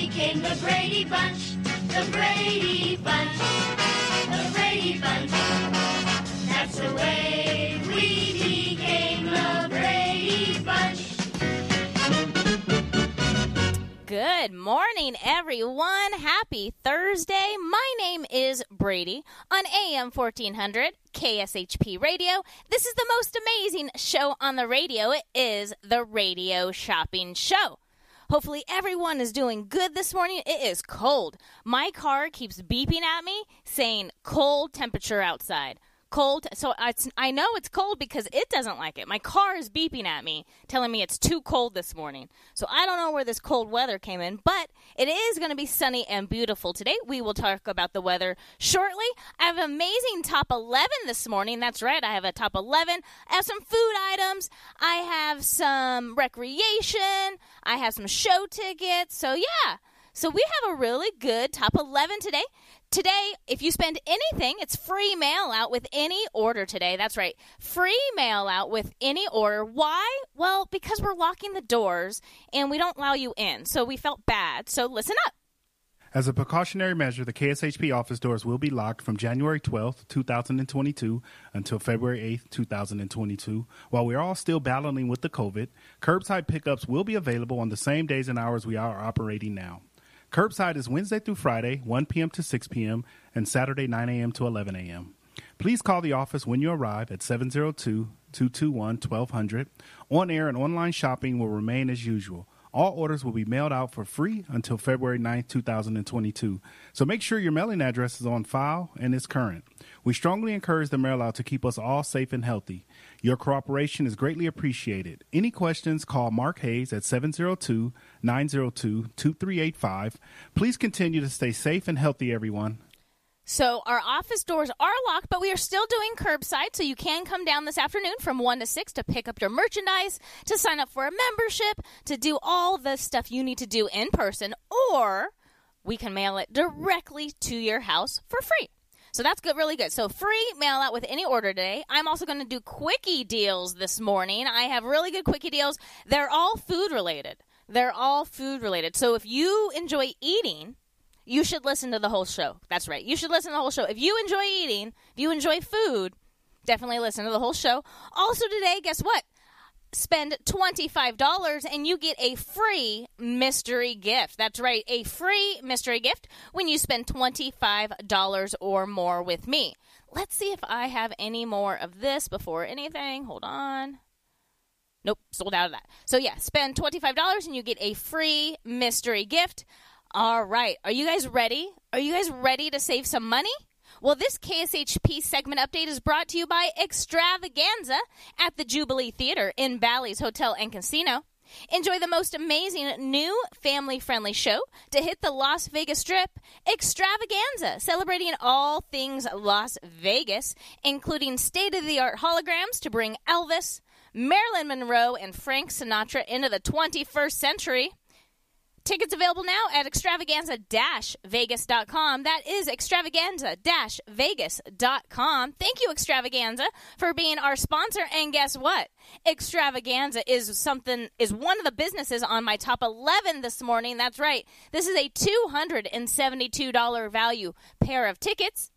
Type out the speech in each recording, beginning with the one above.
became the Brady Bunch. The Brady Bunch. The Brady Bunch. That's the way we became the Brady Bunch. Good morning, everyone. Happy Thursday. My name is Brady on AM 1400 KSHP Radio. This is the most amazing show on the radio. It is the Radio Shopping Show. Hopefully, everyone is doing good this morning. It is cold. My car keeps beeping at me saying cold temperature outside. Cold. So it's, I know it's cold because it doesn't like it. My car is beeping at me, telling me it's too cold this morning. So I don't know where this cold weather came in, but it is going to be sunny and beautiful today. We will talk about the weather shortly. I have an amazing top 11 this morning. That's right. I have a top 11. I have some food items. I have some recreation. I have some show tickets. So yeah. So we have a really good top 11 today. Today, if you spend anything, it's free mail out with any order today. That's right. Free mail out with any order. Why? Well, because we're locking the doors and we don't allow you in. So we felt bad. So listen up. As a precautionary measure, the KSHP office doors will be locked from January 12th, 2022 until February 8th, 2022. While we are all still battling with the COVID, curbside pickups will be available on the same days and hours we are operating now. Curbside is Wednesday through Friday, 1 p.m. to 6 p.m., and Saturday, 9 a.m. to 11 a.m. Please call the office when you arrive at 702 221 1200. On air and online shopping will remain as usual. All orders will be mailed out for free until February 9th, 2022. So make sure your mailing address is on file and is current. We strongly encourage the mail out to keep us all safe and healthy. Your cooperation is greatly appreciated. Any questions, call Mark Hayes at 702 902 2385. Please continue to stay safe and healthy, everyone. So our office doors are locked, but we are still doing curbside. So you can come down this afternoon from 1 to 6 to pick up your merchandise, to sign up for a membership, to do all the stuff you need to do in person, or we can mail it directly to your house for free. So that's good, really good. So free mail out with any order today. I'm also going to do quickie deals this morning. I have really good quickie deals. They're all food related. They're all food related. So if you enjoy eating, you should listen to the whole show. That's right. You should listen to the whole show. If you enjoy eating, if you enjoy food, definitely listen to the whole show. Also today, guess what? spend $25 and you get a free mystery gift. That's right, a free mystery gift when you spend $25 or more with me. Let's see if I have any more of this before anything. Hold on. Nope, sold out of that. So yeah, spend $25 and you get a free mystery gift. All right. Are you guys ready? Are you guys ready to save some money? Well, this KSHP segment update is brought to you by Extravaganza at the Jubilee Theater in Bally's Hotel and Casino. Enjoy the most amazing new family friendly show to hit the Las Vegas Strip Extravaganza, celebrating all things Las Vegas, including state of the art holograms to bring Elvis, Marilyn Monroe, and Frank Sinatra into the 21st century. Tickets available now at extravaganza-vegas.com. That is extravaganza-vegas.com. Thank you, Extravaganza, for being our sponsor. And guess what? Extravaganza is something is one of the businesses on my top 11 this morning. That's right. This is a $272 value pair of tickets.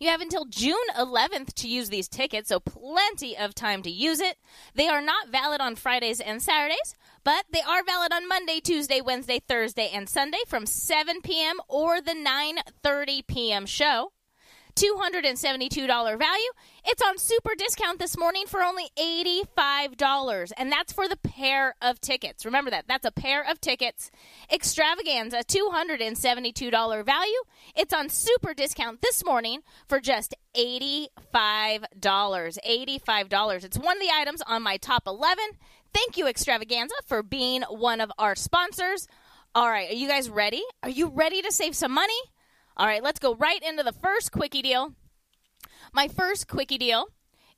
You have until June 11th to use these tickets, so plenty of time to use it. They are not valid on Fridays and Saturdays, but they are valid on Monday, Tuesday, Wednesday, Thursday, and Sunday from 7 p.m. or the 9:30 p.m. show. $272 value. It's on super discount this morning for only $85, and that's for the pair of tickets. Remember that. That's a pair of tickets. Extravaganza, $272 value. It's on super discount this morning for just $85. $85. It's one of the items on my top 11. Thank you, Extravaganza, for being one of our sponsors. All right, are you guys ready? Are you ready to save some money? All right, let's go right into the first quickie deal. My first quickie deal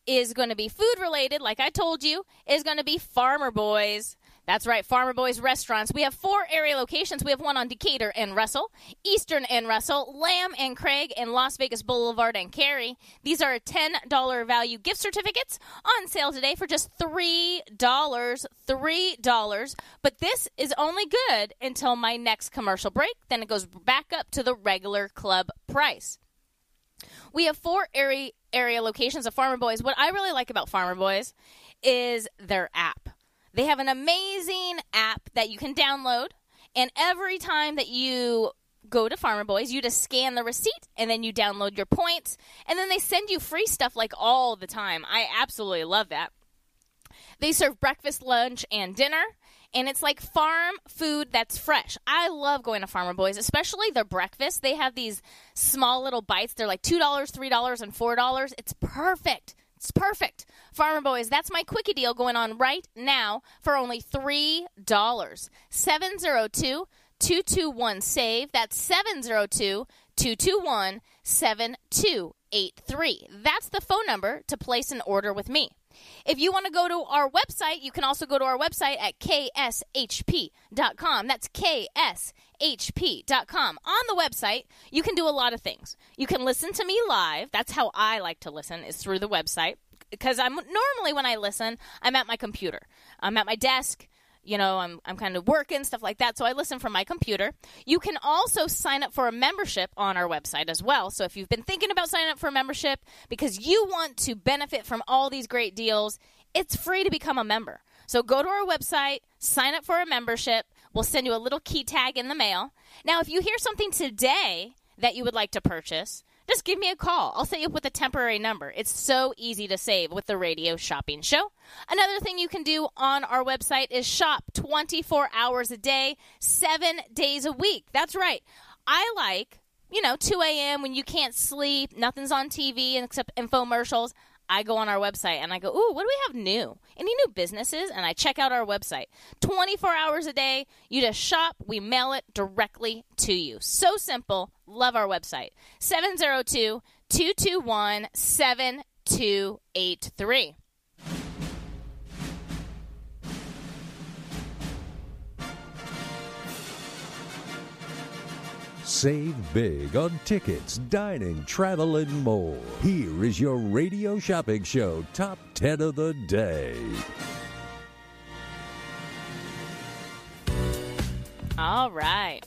is going to be food related, like I told you, is going to be Farmer Boys. That's right, Farmer Boys restaurants. We have four area locations. We have one on Decatur and Russell, Eastern and Russell, Lamb and Craig, and Las Vegas Boulevard and Carey. These are $10 value gift certificates on sale today for just $3. $3. But this is only good until my next commercial break. Then it goes back up to the regular club price. We have four area area locations of Farmer Boys. What I really like about Farmer Boys is their app. They have an amazing app that you can download, and every time that you go to Farmer Boys, you just scan the receipt and then you download your points, and then they send you free stuff like all the time. I absolutely love that. They serve breakfast, lunch, and dinner, and it's like farm food that's fresh. I love going to Farmer Boys, especially their breakfast. They have these small little bites. They're like $2, $3, and $4. It's perfect. It's perfect. Farmer Boys, that's my quickie deal going on right now for only $3. 702 221 SAVE. That's 702 221 7283. That's the phone number to place an order with me. If you want to go to our website, you can also go to our website at kshp.com. That's kshp.com. On the website, you can do a lot of things. You can listen to me live. That's how I like to listen is through the website because I'm normally when I listen, I'm at my computer. I'm at my desk you know, I'm, I'm kind of working, stuff like that. So I listen from my computer. You can also sign up for a membership on our website as well. So if you've been thinking about signing up for a membership because you want to benefit from all these great deals, it's free to become a member. So go to our website, sign up for a membership. We'll send you a little key tag in the mail. Now, if you hear something today that you would like to purchase, just give me a call. I'll set you up with a temporary number. It's so easy to save with the radio shopping show. Another thing you can do on our website is shop 24 hours a day, seven days a week. That's right. I like, you know, 2 a.m. when you can't sleep, nothing's on TV except infomercials. I go on our website and I go, ooh, what do we have new? Any new businesses? And I check out our website. 24 hours a day. You just shop, we mail it directly to you. So simple. Love our website. 702 221 7283. Save big on tickets, dining, travel, and more. Here is your radio shopping show top 10 of the day. All right.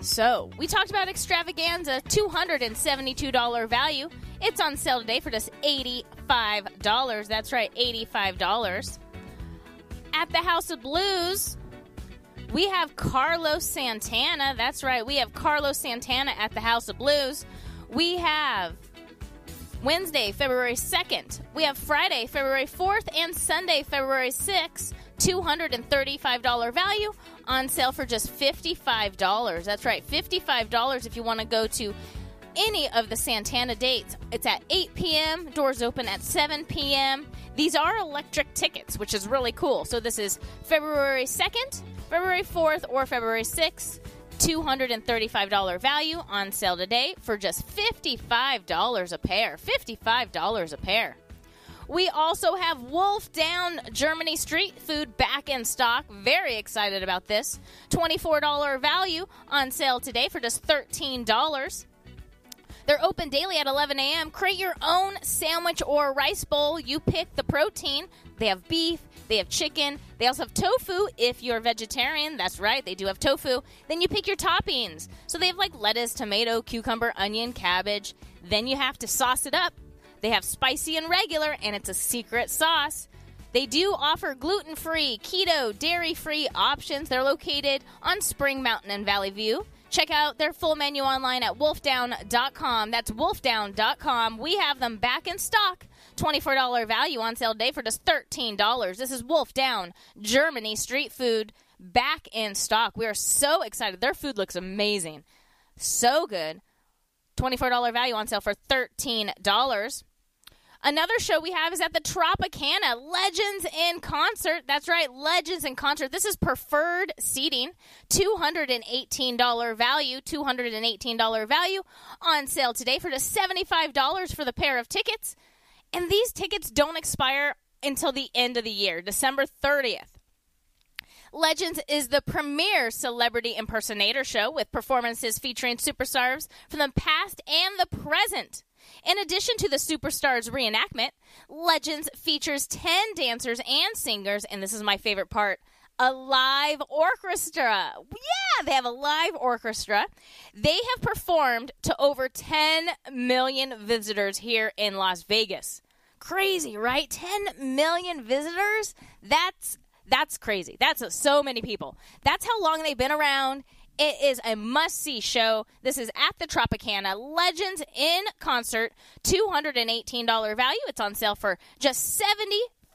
So, we talked about extravaganza, $272 value. It's on sale today for just $85. That's right, $85. At the House of Blues, we have Carlos Santana. That's right. We have Carlos Santana at the House of Blues. We have Wednesday, February 2nd. We have Friday, February 4th, and Sunday, February 6th. $235 value on sale for just $55. That's right, $55 if you want to go to any of the Santana dates. It's at 8 p.m., doors open at 7 p.m. These are electric tickets, which is really cool. So this is February 2nd, February 4th, or February 6th. $235 value on sale today for just $55 a pair. $55 a pair. We also have Wolf Down Germany street food back in stock. Very excited about this. $24 value on sale today for just $13. They're open daily at 11 a.m. Create your own sandwich or rice bowl. You pick the protein. They have beef, they have chicken, they also have tofu if you're vegetarian. That's right, they do have tofu. Then you pick your toppings. So they have like lettuce, tomato, cucumber, onion, cabbage. Then you have to sauce it up. They have spicy and regular, and it's a secret sauce. They do offer gluten free, keto, dairy free options. They're located on Spring Mountain and Valley View. Check out their full menu online at wolfdown.com. That's wolfdown.com. We have them back in stock. $24 value on sale today for just $13. This is Wolf Down, Germany street food back in stock. We are so excited. Their food looks amazing. So good. $24 value on sale for $13. Another show we have is at the Tropicana Legends in Concert. That's right, Legends in Concert. This is preferred seating, $218 value, $218 value on sale today for just $75 for the pair of tickets. And these tickets don't expire until the end of the year, December 30th. Legends is the premier celebrity impersonator show with performances featuring superstars from the past and the present. In addition to the Superstars reenactment, Legends features 10 dancers and singers, and this is my favorite part a live orchestra. Yeah, they have a live orchestra. They have performed to over 10 million visitors here in Las Vegas. Crazy, right? 10 million visitors? That's that's crazy. That's so many people. That's how long they've been around. It is a must see show. This is at the Tropicana Legends in Concert, $218 value. It's on sale for just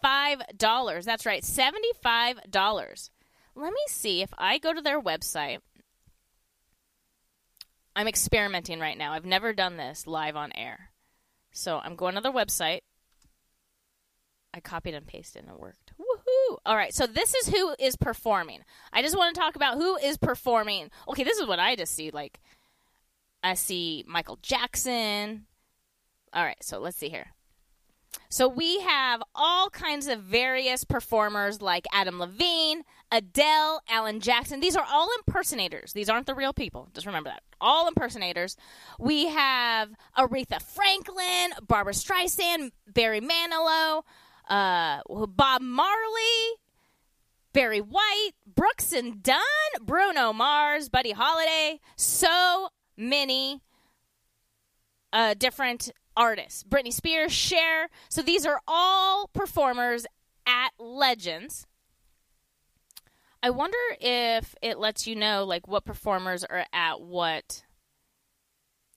$75. That's right, $75. Let me see if I go to their website. I'm experimenting right now. I've never done this live on air. So I'm going to their website. I copied and pasted and it worked. Woohoo! All right, so this is who is performing. I just want to talk about who is performing. Okay, this is what I just see. Like, I see Michael Jackson. All right, so let's see here. So we have all kinds of various performers like Adam Levine, Adele, Alan Jackson. These are all impersonators. These aren't the real people. Just remember that. All impersonators. We have Aretha Franklin, Barbara Streisand, Barry Manilow, uh, Bob Marley, Barry White, Brooks and Dunn, Bruno Mars, Buddy Holliday. So many uh, different artists. Britney Spears, Cher. So these are all performers at Legends. I wonder if it lets you know like what performers are at what.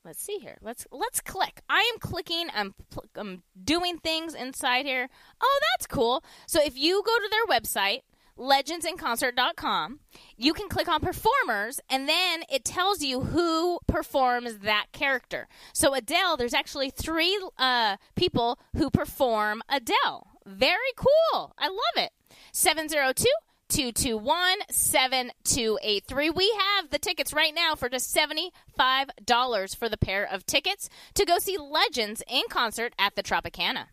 Let's see here. Let's let's click. I am clicking. I'm pl- I'm doing things inside here. Oh, that's cool. So if you go to their website, legendsinconcert.com, you can click on performers and then it tells you who performs that character. So Adele, there's actually three uh, people who perform Adele. Very cool. I love it. 702 221 7283. We have the tickets right now for just $75 for the pair of tickets to go see Legends in concert at the Tropicana.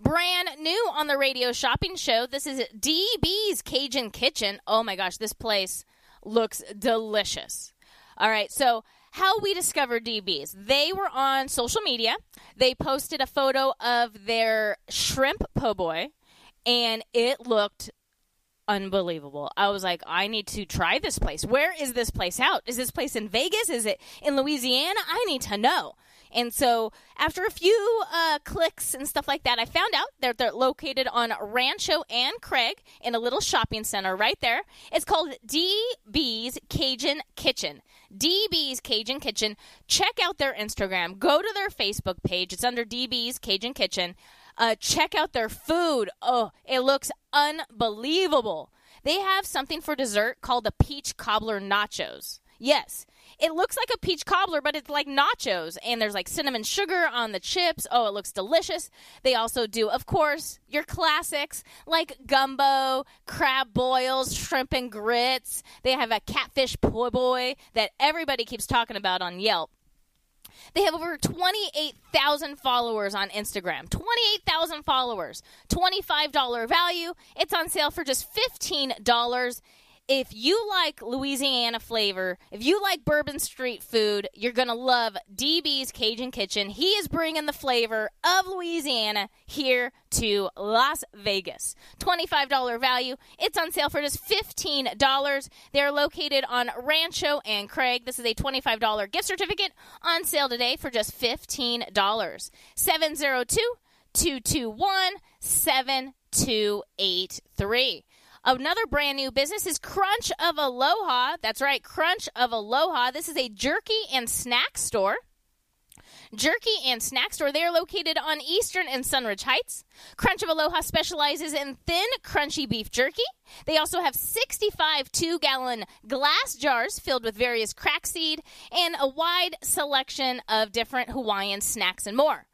Brand new on the radio shopping show. This is DB's Cajun Kitchen. Oh my gosh, this place looks delicious. All right, so how we discovered DB's. They were on social media. They posted a photo of their shrimp po' boy, and it looked unbelievable. I was like, I need to try this place. Where is this place out? Is this place in Vegas? Is it in Louisiana? I need to know. And so, after a few uh, clicks and stuff like that, I found out that they're located on Rancho and Craig in a little shopping center right there. It's called DB's Cajun Kitchen. DB's Cajun Kitchen. Check out their Instagram. Go to their Facebook page. It's under DB's Cajun Kitchen. Uh, check out their food. Oh, it looks unbelievable. They have something for dessert called the peach cobbler nachos. Yes, it looks like a peach cobbler, but it's like nachos, and there's like cinnamon sugar on the chips. Oh, it looks delicious. They also do, of course, your classics like gumbo, crab boils, shrimp and grits. They have a catfish po' boy that everybody keeps talking about on Yelp. They have over 28,000 followers on Instagram. 28,000 followers. $25 value. It's on sale for just $15 if you like Louisiana flavor, if you like bourbon street food, you're going to love DB's Cajun Kitchen. He is bringing the flavor of Louisiana here to Las Vegas. $25 value. It's on sale for just $15. They're located on Rancho and Craig. This is a $25 gift certificate on sale today for just $15. 702 221 7283. Another brand new business is Crunch of Aloha. That's right, Crunch of Aloha. This is a jerky and snack store. Jerky and Snack Store. They are located on Eastern and Sunridge Heights. Crunch of Aloha specializes in thin, crunchy beef jerky. They also have 65 two gallon glass jars filled with various crack seed and a wide selection of different Hawaiian snacks and more.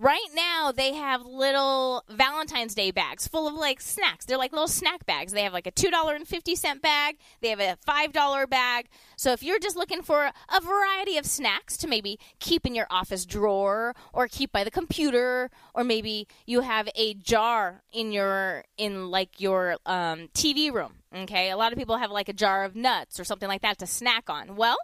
Right now, they have little Valentine's Day bags full of like snacks. They're like little snack bags. They have like a $2.50 bag, they have a $5 bag. So if you're just looking for a variety of snacks to maybe keep in your office drawer or keep by the computer, or maybe you have a jar in your, in like your um, TV room. Okay. A lot of people have like a jar of nuts or something like that to snack on. Well,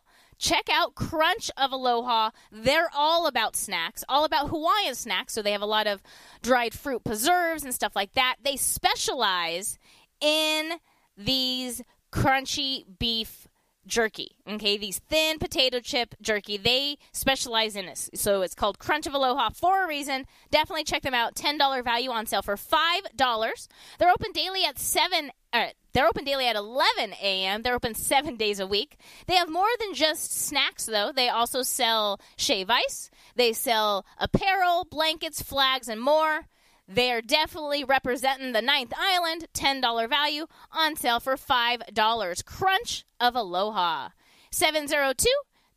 check out Crunch of Aloha. They're all about snacks, all about Hawaiian snacks. So they have a lot of dried fruit preserves and stuff like that. They specialize in these crunchy beef jerky. Okay, these thin potato chip jerky. They specialize in this. So it's called Crunch of Aloha for a reason. Definitely check them out. $10 value on sale for $5. They're open daily at 7 uh, they're open daily at 11 a.m. They're open seven days a week. They have more than just snacks, though. They also sell shave ice. They sell apparel, blankets, flags, and more. They are definitely representing the Ninth Island. $10 value on sale for $5. Crunch of Aloha. 702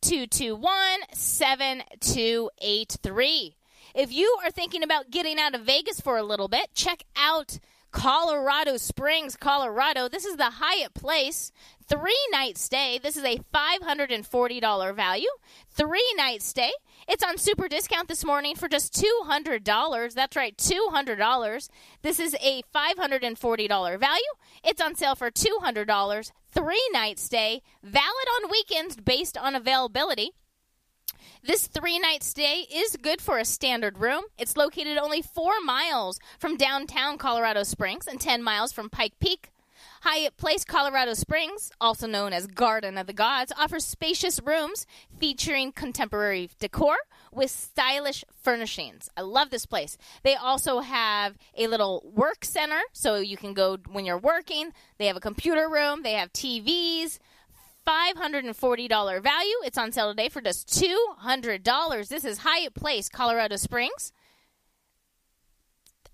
221 7283. If you are thinking about getting out of Vegas for a little bit, check out Colorado Springs, Colorado. This is the Hyatt Place. Three night stay. This is a $540 value. Three night stay. It's on super discount this morning for just $200. That's right, $200. This is a $540 value. It's on sale for $200. Three night stay. Valid on weekends based on availability. This three night stay is good for a standard room. It's located only four miles from downtown Colorado Springs and 10 miles from Pike Peak. Hyatt Place, Colorado Springs, also known as Garden of the Gods, offers spacious rooms featuring contemporary decor with stylish furnishings. I love this place. They also have a little work center, so you can go when you're working. They have a computer room, they have TVs, $540 value. It's on sale today for just $200. This is Hyatt Place, Colorado Springs.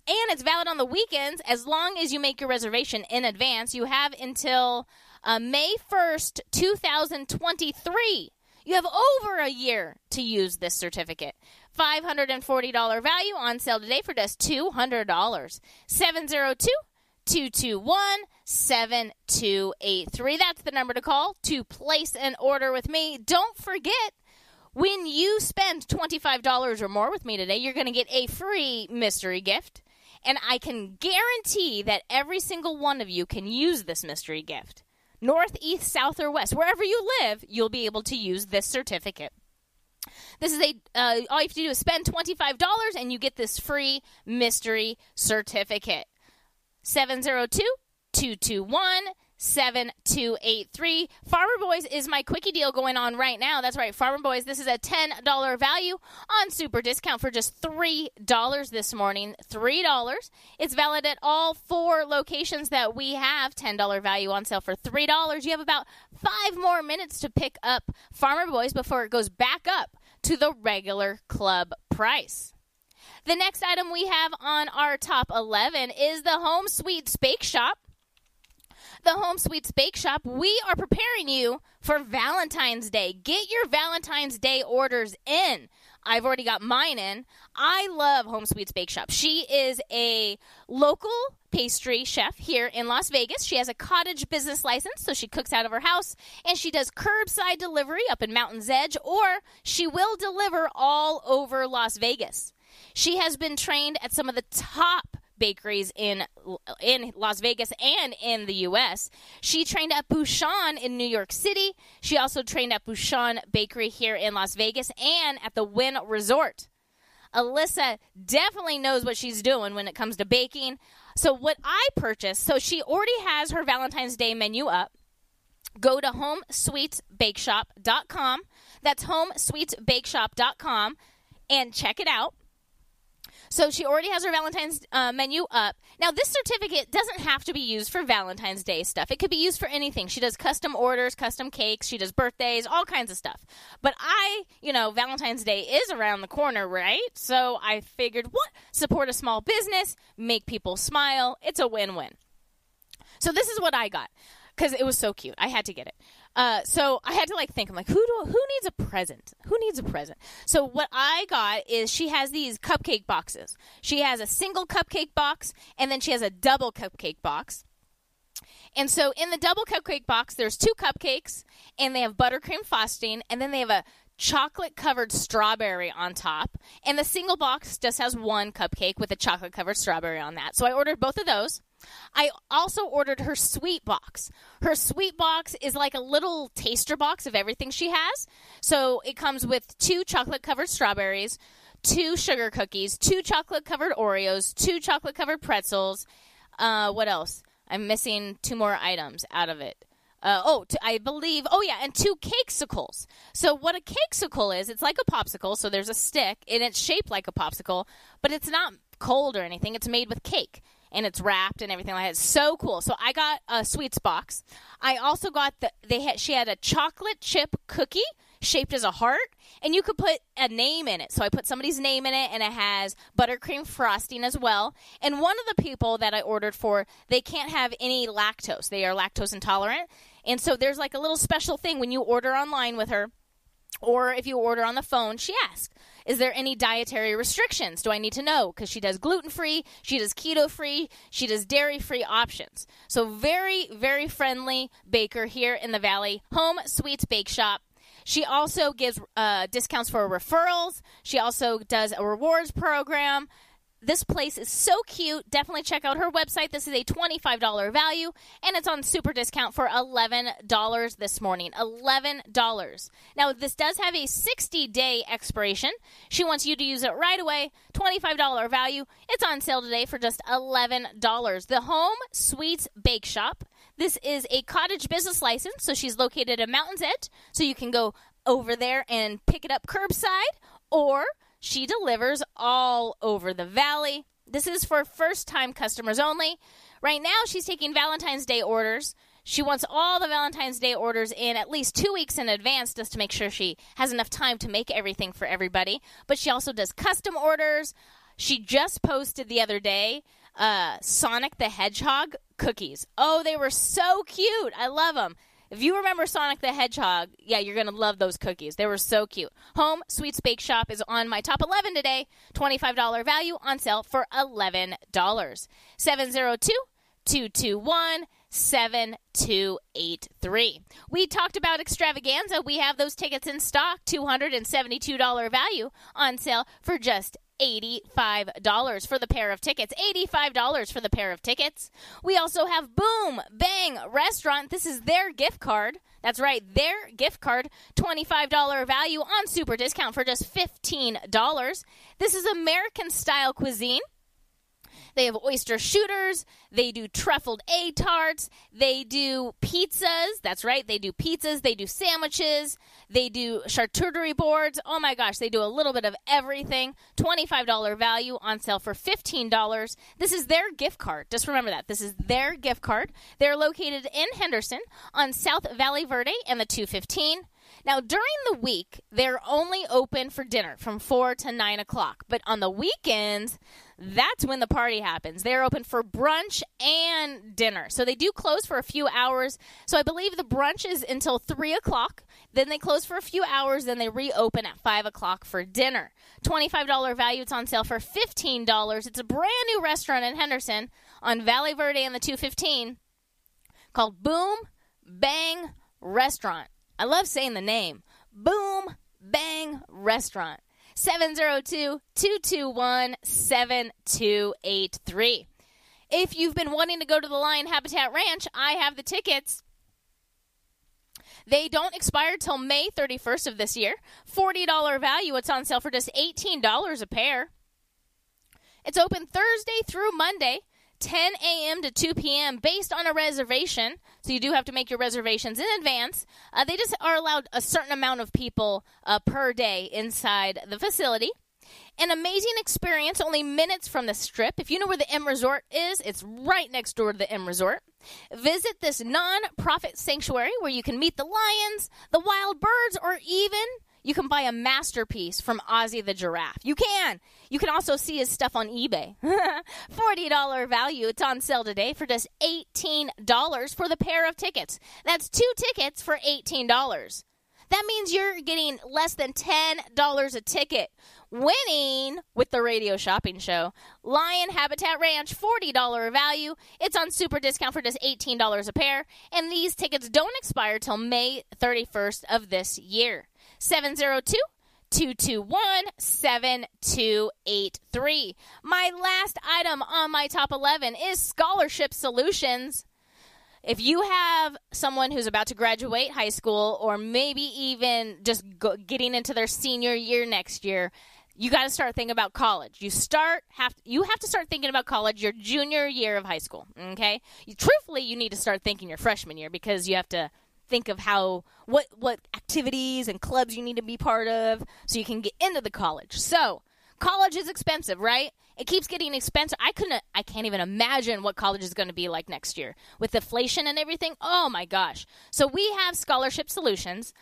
And it's valid on the weekends as long as you make your reservation in advance. You have until uh, May 1st, 2023. You have over a year to use this certificate. $540 value on sale today for just $200. 702 221 7283. That's the number to call to place an order with me. Don't forget, when you spend $25 or more with me today, you're going to get a free mystery gift. And I can guarantee that every single one of you can use this mystery gift. North, east, south, or west, wherever you live, you'll be able to use this certificate. This is a uh, all you have to do is spend twenty five dollars and you get this free mystery certificate. 702 221 7283. Farmer Boys is my quickie deal going on right now. That's right, Farmer Boys. This is a $10 value on super discount for just $3 this morning. $3. It's valid at all four locations that we have. $10 value on sale for $3. You have about five more minutes to pick up Farmer Boys before it goes back up to the regular club price. The next item we have on our top 11 is the Home Sweets Bake Shop the Home Sweets Bake Shop, we are preparing you for Valentine's Day. Get your Valentine's Day orders in. I've already got mine in. I love Home Sweets Bake Shop. She is a local pastry chef here in Las Vegas. She has a cottage business license, so she cooks out of her house and she does curbside delivery up in Mountain's Edge, or she will deliver all over Las Vegas. She has been trained at some of the top bakeries in in Las Vegas and in the U.S. She trained at Bouchon in New York City. She also trained at Bouchon Bakery here in Las Vegas and at the Wynn Resort. Alyssa definitely knows what she's doing when it comes to baking. So what I purchased, so she already has her Valentine's Day menu up. Go to homesweetsbakeshop.com. That's homesweetsbakeshop.com and check it out. So she already has her Valentine's uh, menu up. Now, this certificate doesn't have to be used for Valentine's Day stuff. It could be used for anything. She does custom orders, custom cakes, she does birthdays, all kinds of stuff. But I, you know, Valentine's Day is around the corner, right? So I figured, what? Support a small business, make people smile. It's a win win. So this is what I got because it was so cute. I had to get it. Uh, so I had to like think. I'm like, who do who needs a present? Who needs a present? So what I got is she has these cupcake boxes. She has a single cupcake box, and then she has a double cupcake box. And so in the double cupcake box, there's two cupcakes, and they have buttercream frosting, and then they have a chocolate covered strawberry on top. And the single box just has one cupcake with a chocolate covered strawberry on that. So I ordered both of those. I also ordered her sweet box. Her sweet box is like a little taster box of everything she has. So it comes with two chocolate covered strawberries, two sugar cookies, two chocolate covered Oreos, two chocolate covered pretzels. Uh, what else? I'm missing two more items out of it. Uh, oh, t- I believe. Oh, yeah, and two cakesicles. So, what a cakesicle is, it's like a popsicle. So, there's a stick, and it's shaped like a popsicle, but it's not cold or anything. It's made with cake and it's wrapped and everything like that. It's so cool. So I got a sweets box. I also got the they had she had a chocolate chip cookie shaped as a heart and you could put a name in it. So I put somebody's name in it and it has buttercream frosting as well. And one of the people that I ordered for, they can't have any lactose. They are lactose intolerant. And so there's like a little special thing when you order online with her or if you order on the phone, she asks, Is there any dietary restrictions? Do I need to know? Because she does gluten free, she does keto free, she does dairy free options. So, very, very friendly baker here in the Valley. Home Sweets Bake Shop. She also gives uh, discounts for referrals. She also does a rewards program. This place is so cute. Definitely check out her website. This is a $25 value, and it's on super discount for $11 this morning. $11. Now, this does have a 60 day expiration. She wants you to use it right away. $25 value. It's on sale today for just $11. The Home Sweets Bake Shop. This is a cottage business license, so she's located at Mountain's Edge, so you can go over there and pick it up curbside or she delivers all over the valley. This is for first time customers only. Right now, she's taking Valentine's Day orders. She wants all the Valentine's Day orders in at least two weeks in advance just to make sure she has enough time to make everything for everybody. But she also does custom orders. She just posted the other day uh, Sonic the Hedgehog cookies. Oh, they were so cute. I love them. If you remember Sonic the Hedgehog, yeah, you're going to love those cookies. They were so cute. Home Sweets Bake Shop is on my top 11 today. $25 value on sale for $11. 702 221 7283. We talked about extravaganza. We have those tickets in stock, $272 value on sale for just $85 for the pair of tickets. $85 for the pair of tickets. We also have Boom Bang Restaurant. This is their gift card. That's right, their gift card, $25 value on super discount for just $15. This is American style cuisine. They have oyster shooters. They do truffled egg tarts. They do pizzas. That's right. They do pizzas. They do sandwiches. They do charcuterie boards. Oh my gosh, they do a little bit of everything. $25 value on sale for $15. This is their gift card. Just remember that. This is their gift card. They're located in Henderson on South Valley Verde and the 215. Now, during the week, they're only open for dinner from 4 to 9 o'clock. But on the weekends, that's when the party happens. They're open for brunch and dinner. So they do close for a few hours. So I believe the brunch is until 3 o'clock. Then they close for a few hours. Then they reopen at 5 o'clock for dinner. $25 value. It's on sale for $15. It's a brand new restaurant in Henderson on Valley Verde and the 215 called Boom Bang Restaurant. I love saying the name. Boom Bang Restaurant. 702 221 7283. If you've been wanting to go to the Lion Habitat Ranch, I have the tickets. They don't expire till May 31st of this year. $40 value. It's on sale for just $18 a pair. It's open Thursday through Monday, 10 a.m. to 2 p.m. based on a reservation. So you do have to make your reservations in advance. Uh, they just are allowed a certain amount of people uh, per day inside the facility. An amazing experience, only minutes from the strip. If you know where the M Resort is, it's right next door to the M Resort. Visit this non profit sanctuary where you can meet the lions, the wild birds, or even you can buy a masterpiece from Ozzy the Giraffe. You can. You can also see his stuff on eBay. $40 value. It's on sale today for just $18 for the pair of tickets. That's two tickets for $18. That means you're getting less than $10 a ticket. Winning with the radio shopping show. Lion Habitat Ranch, $40 value. It's on super discount for just $18 a pair. And these tickets don't expire till May 31st of this year. 702 221 7283. My last item on my top 11 is Scholarship Solutions. If you have someone who's about to graduate high school or maybe even just go, getting into their senior year next year, you got to start thinking about college. You start have you have to start thinking about college your junior year of high school, okay? You, truthfully, you need to start thinking your freshman year because you have to think of how what what activities and clubs you need to be part of so you can get into the college. So, college is expensive, right? It keeps getting expensive. I couldn't I can't even imagine what college is going to be like next year with inflation and everything. Oh my gosh. So we have scholarship solutions.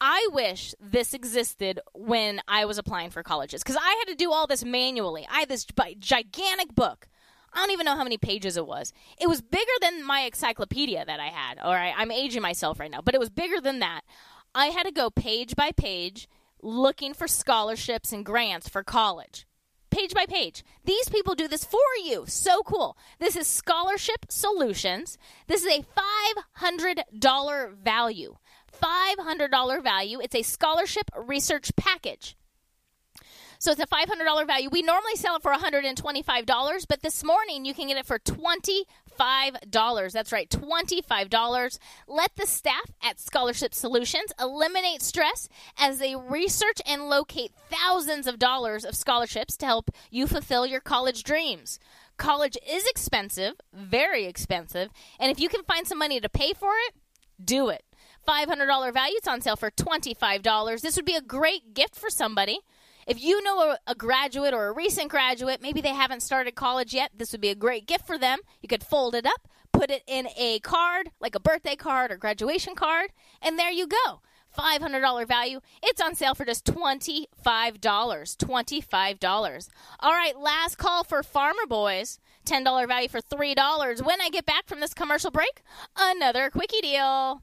I wish this existed when I was applying for colleges because I had to do all this manually. I had this gigantic book. I don't even know how many pages it was. It was bigger than my encyclopedia that I had. All right, I'm aging myself right now, but it was bigger than that. I had to go page by page looking for scholarships and grants for college. Page by page. These people do this for you. So cool. This is Scholarship Solutions. This is a $500 value. $500 value. It's a scholarship research package. So it's a $500 value. We normally sell it for $125, but this morning you can get it for $25. That's right, $25. Let the staff at Scholarship Solutions eliminate stress as they research and locate thousands of dollars of scholarships to help you fulfill your college dreams. College is expensive, very expensive, and if you can find some money to pay for it, do it. $500 value. It's on sale for $25. This would be a great gift for somebody. If you know a, a, graduate or a recent graduate, maybe they haven't started college yet, this would be a great gift for them. You could fold it up, put it in a card, like a birthday card or graduation card, and there you go. $500 value. It's on sale for just $25. $25. All right, last call for Farmer Boys. $10 value for $3. When I get back from this commercial break, another quickie deal.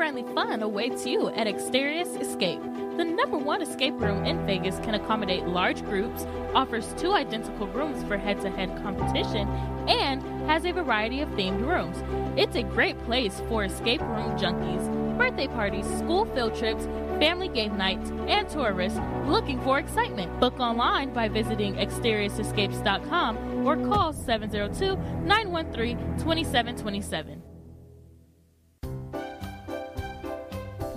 Friendly fun awaits you at Exterius Escape, the number one escape room in Vegas can accommodate large groups, offers two identical rooms for head to head competition, and has a variety of themed rooms. It's a great place for escape room junkies, birthday parties, school field trips, family game nights, and tourists looking for excitement. Book online by visiting exteriorsescapes.com or call 702 913 2727.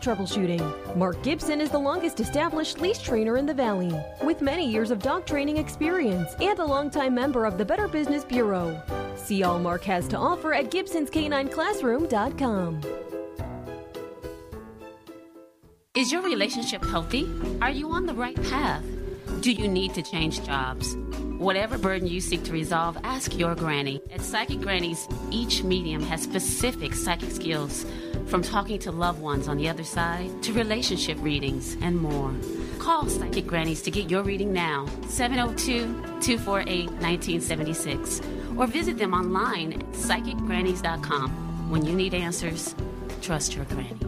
troubleshooting. Mark Gibson is the longest established leash trainer in the Valley, with many years of dog training experience and a longtime member of the Better Business Bureau. See all Mark has to offer at Gibson'sCanineClassroom.com. Is your relationship healthy? Are you on the right path? Do you need to change jobs? Whatever burden you seek to resolve, ask your granny. At Psychic Grannies, each medium has specific psychic skills, from talking to loved ones on the other side to relationship readings and more. Call Psychic Grannies to get your reading now, 702 248 1976, or visit them online at psychicgrannies.com. When you need answers, trust your granny.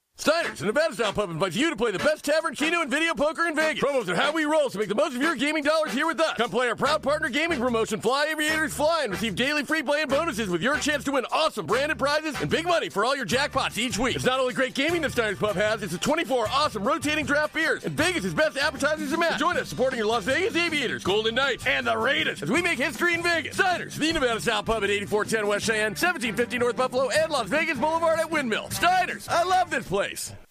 Steiner's, the Nevada Style Pub invites you to play the best tavern, keno, and video poker in Vegas. Promos are how we roll, so make the most of your gaming dollars here with us. Come play our proud partner gaming promotion, Fly Aviators Fly, and receive daily free play and bonuses with your chance to win awesome branded prizes and big money for all your jackpots each week. It's not only great gaming that Steiner's Pub has, it's a 24 awesome rotating draft beers and Vegas' best appetizers and maps. Join us supporting your Las Vegas Aviators, Golden Knights, and the Raiders as we make history in Vegas. Steiner's, the Nevada Style Pub at 8410 West Cheyenne, 1750 North Buffalo, and Las Vegas Boulevard at Windmill. Steiner's, I love this place nice.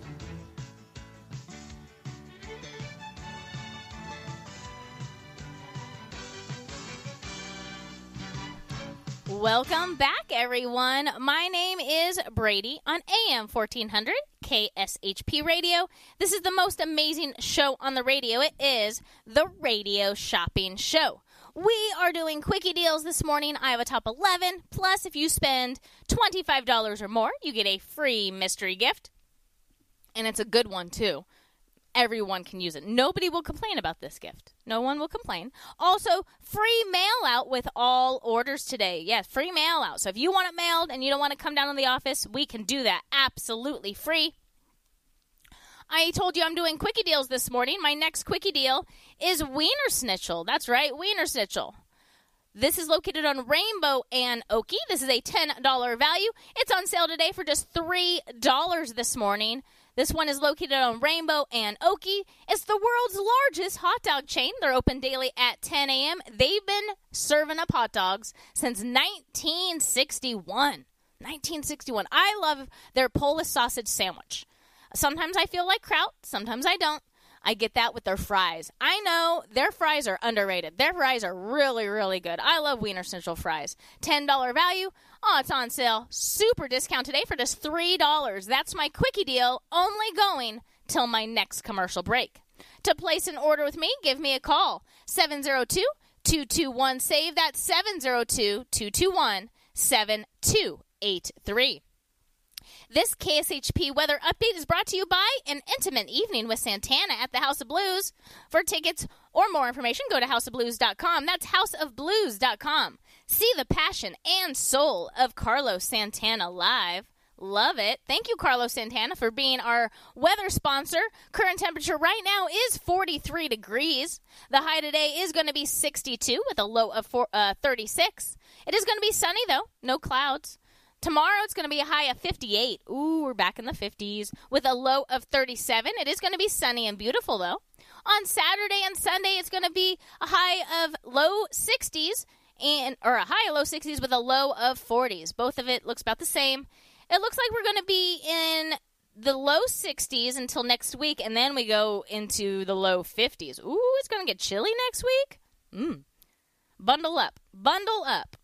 Welcome back, everyone. My name is Brady on AM 1400 KSHP Radio. This is the most amazing show on the radio. It is the Radio Shopping Show. We are doing quickie deals this morning. I have a top 11. Plus, if you spend $25 or more, you get a free mystery gift. And it's a good one, too everyone can use it. Nobody will complain about this gift. No one will complain. Also, free mail out with all orders today. Yes, free mail out. So if you want it mailed and you don't want to come down to the office, we can do that absolutely free. I told you I'm doing quickie deals this morning. My next quickie deal is Wiener Schnitzel. That's right, Wiener Schnitzel. This is located on Rainbow and Oakey. This is a $10 value. It's on sale today for just $3 this morning. This one is located on Rainbow and Oakey. It's the world's largest hot dog chain. They're open daily at 10 a.m. They've been serving up hot dogs since 1961. 1961. I love their Polish sausage sandwich. Sometimes I feel like kraut, sometimes I don't. I get that with their fries. I know their fries are underrated. Their fries are really, really good. I love Wiener Schnitzel fries. $10 value. Oh, it's on sale. Super discount today for just $3. That's my quickie deal, only going till my next commercial break. To place an order with me, give me a call. 702 221 SAVE. That's 702 221 7283. This KSHP weather update is brought to you by an intimate evening with Santana at the House of Blues. For tickets or more information, go to houseofblues.com. That's houseofblues.com. See the passion and soul of Carlos Santana live. Love it. Thank you, Carlos Santana, for being our weather sponsor. Current temperature right now is 43 degrees. The high today is going to be 62 with a low of four, uh, 36. It is going to be sunny, though, no clouds. Tomorrow it's going to be a high of 58. Ooh, we're back in the 50s with a low of 37. It is going to be sunny and beautiful though. On Saturday and Sunday it's going to be a high of low 60s and or a high low 60s with a low of 40s. Both of it looks about the same. It looks like we're going to be in the low 60s until next week and then we go into the low 50s. Ooh, it's going to get chilly next week. Mm. Bundle up. Bundle up.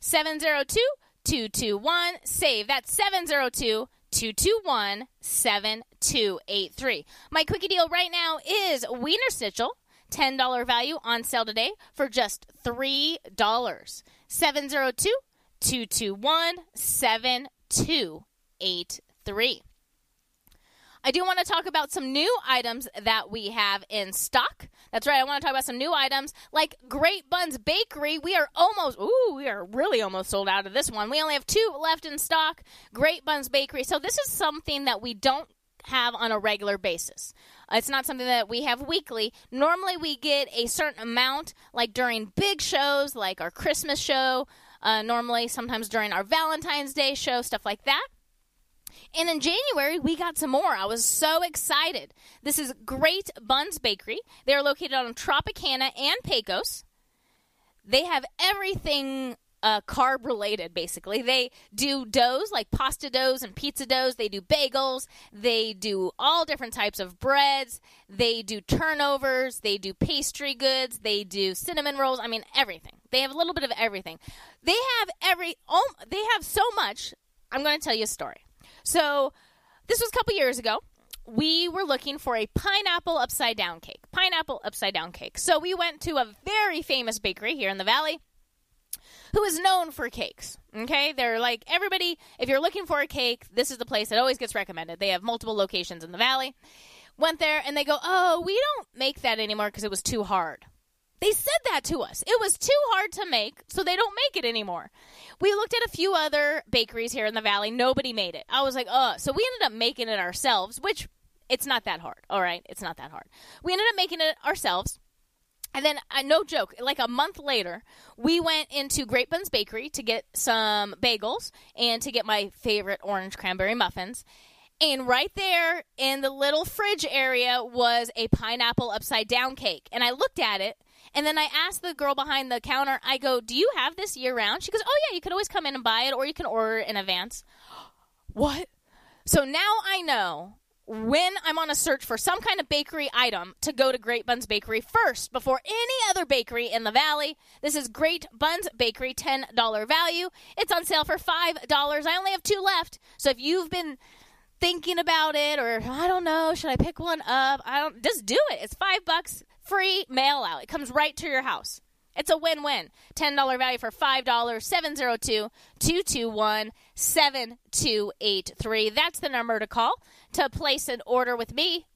702 221 save. That's 702 221 7283. My quickie deal right now is Wiener Schnitzel, $10 value on sale today for just $3. 702 221 7283. I do want to talk about some new items that we have in stock. That's right, I want to talk about some new items like Great Buns Bakery. We are almost, ooh, we are really almost sold out of this one. We only have two left in stock. Great Buns Bakery. So this is something that we don't have on a regular basis. It's not something that we have weekly. Normally, we get a certain amount, like during big shows, like our Christmas show, uh, normally, sometimes during our Valentine's Day show, stuff like that. And in January, we got some more. I was so excited. This is Great Buns Bakery. They are located on Tropicana and Pecos. They have everything uh, carb related, basically. They do doughs like pasta doughs and pizza doughs. They do bagels. They do all different types of breads. They do turnovers. They do pastry goods. They do cinnamon rolls. I mean, everything. They have a little bit of everything. They have every. Oh, they have so much. I'm going to tell you a story. So, this was a couple years ago. We were looking for a pineapple upside down cake. Pineapple upside down cake. So, we went to a very famous bakery here in the valley who is known for cakes. Okay? They're like everybody, if you're looking for a cake, this is the place that always gets recommended. They have multiple locations in the valley. Went there and they go, "Oh, we don't make that anymore because it was too hard." They said that to us. It was too hard to make, so they don't make it anymore. We looked at a few other bakeries here in the valley. Nobody made it. I was like, "Oh," So we ended up making it ourselves, which it's not that hard. All right, it's not that hard. We ended up making it ourselves. And then, uh, no joke, like a month later, we went into Great Buns Bakery to get some bagels and to get my favorite orange cranberry muffins. And right there in the little fridge area was a pineapple upside down cake. And I looked at it and then I asked the girl behind the counter, I go, Do you have this year round? She goes, Oh, yeah, you could always come in and buy it or you can order it in advance. what? So now I know when I'm on a search for some kind of bakery item to go to Great Buns Bakery first before any other bakery in the valley. This is Great Buns Bakery, $10 value. It's on sale for $5. I only have two left. So if you've been thinking about it or I don't know, should I pick one up? I don't just do it. It's 5 bucks free mail out. It comes right to your house. It's a win win. $10 value for $5. 702 221 7283. That's the number to call to place an order with me.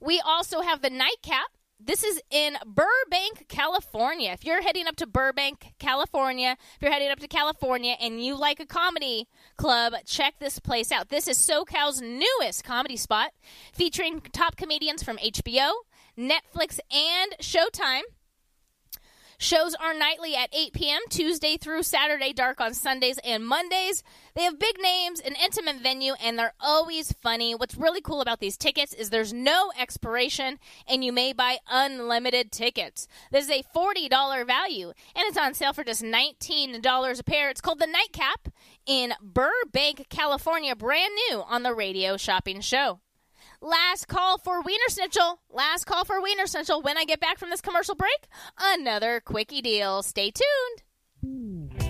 We also have the nightcap. This is in Burbank, California. If you're heading up to Burbank, California, if you're heading up to California and you like a comedy club, check this place out. This is SoCal's newest comedy spot featuring top comedians from HBO, Netflix, and Showtime. Shows are nightly at 8 p.m., Tuesday through Saturday, dark on Sundays and Mondays. They have big names, an intimate venue, and they're always funny. What's really cool about these tickets is there's no expiration, and you may buy unlimited tickets. This is a $40 value, and it's on sale for just $19 a pair. It's called the Nightcap in Burbank, California, brand new on the Radio Shopping Show. Last call for Wiener Schnitzel. Last call for Wiener Schnitzel. When I get back from this commercial break, another quickie deal. Stay tuned.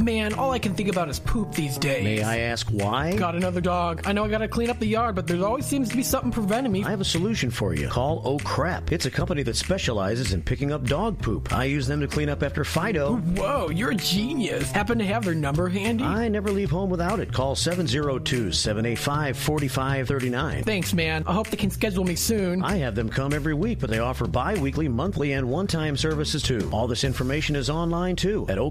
Man, all I can think about is poop these days. May I ask why? Got another dog. I know I gotta clean up the yard, but there always seems to be something preventing me. I have a solution for you. Call Oh Crap. It's a company that specializes in picking up dog poop. I use them to clean up after Fido. Whoa, you're a genius. Happen to have their number handy? I never leave home without it. Call 702 785 4539. Thanks, man. I hope they can schedule me soon. I have them come every week, but they offer bi weekly, monthly, and one time services too. All this information is online too at oh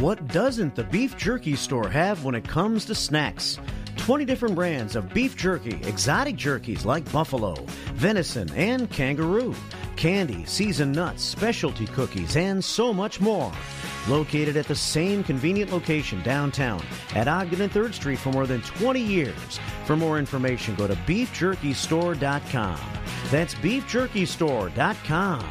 What doesn't the beef jerky store have when it comes to snacks? 20 different brands of beef jerky, exotic jerkies like buffalo, venison, and kangaroo, candy, seasoned nuts, specialty cookies, and so much more. Located at the same convenient location downtown at Ogden and 3rd Street for more than 20 years. For more information, go to beefjerkystore.com. That's beefjerkystore.com.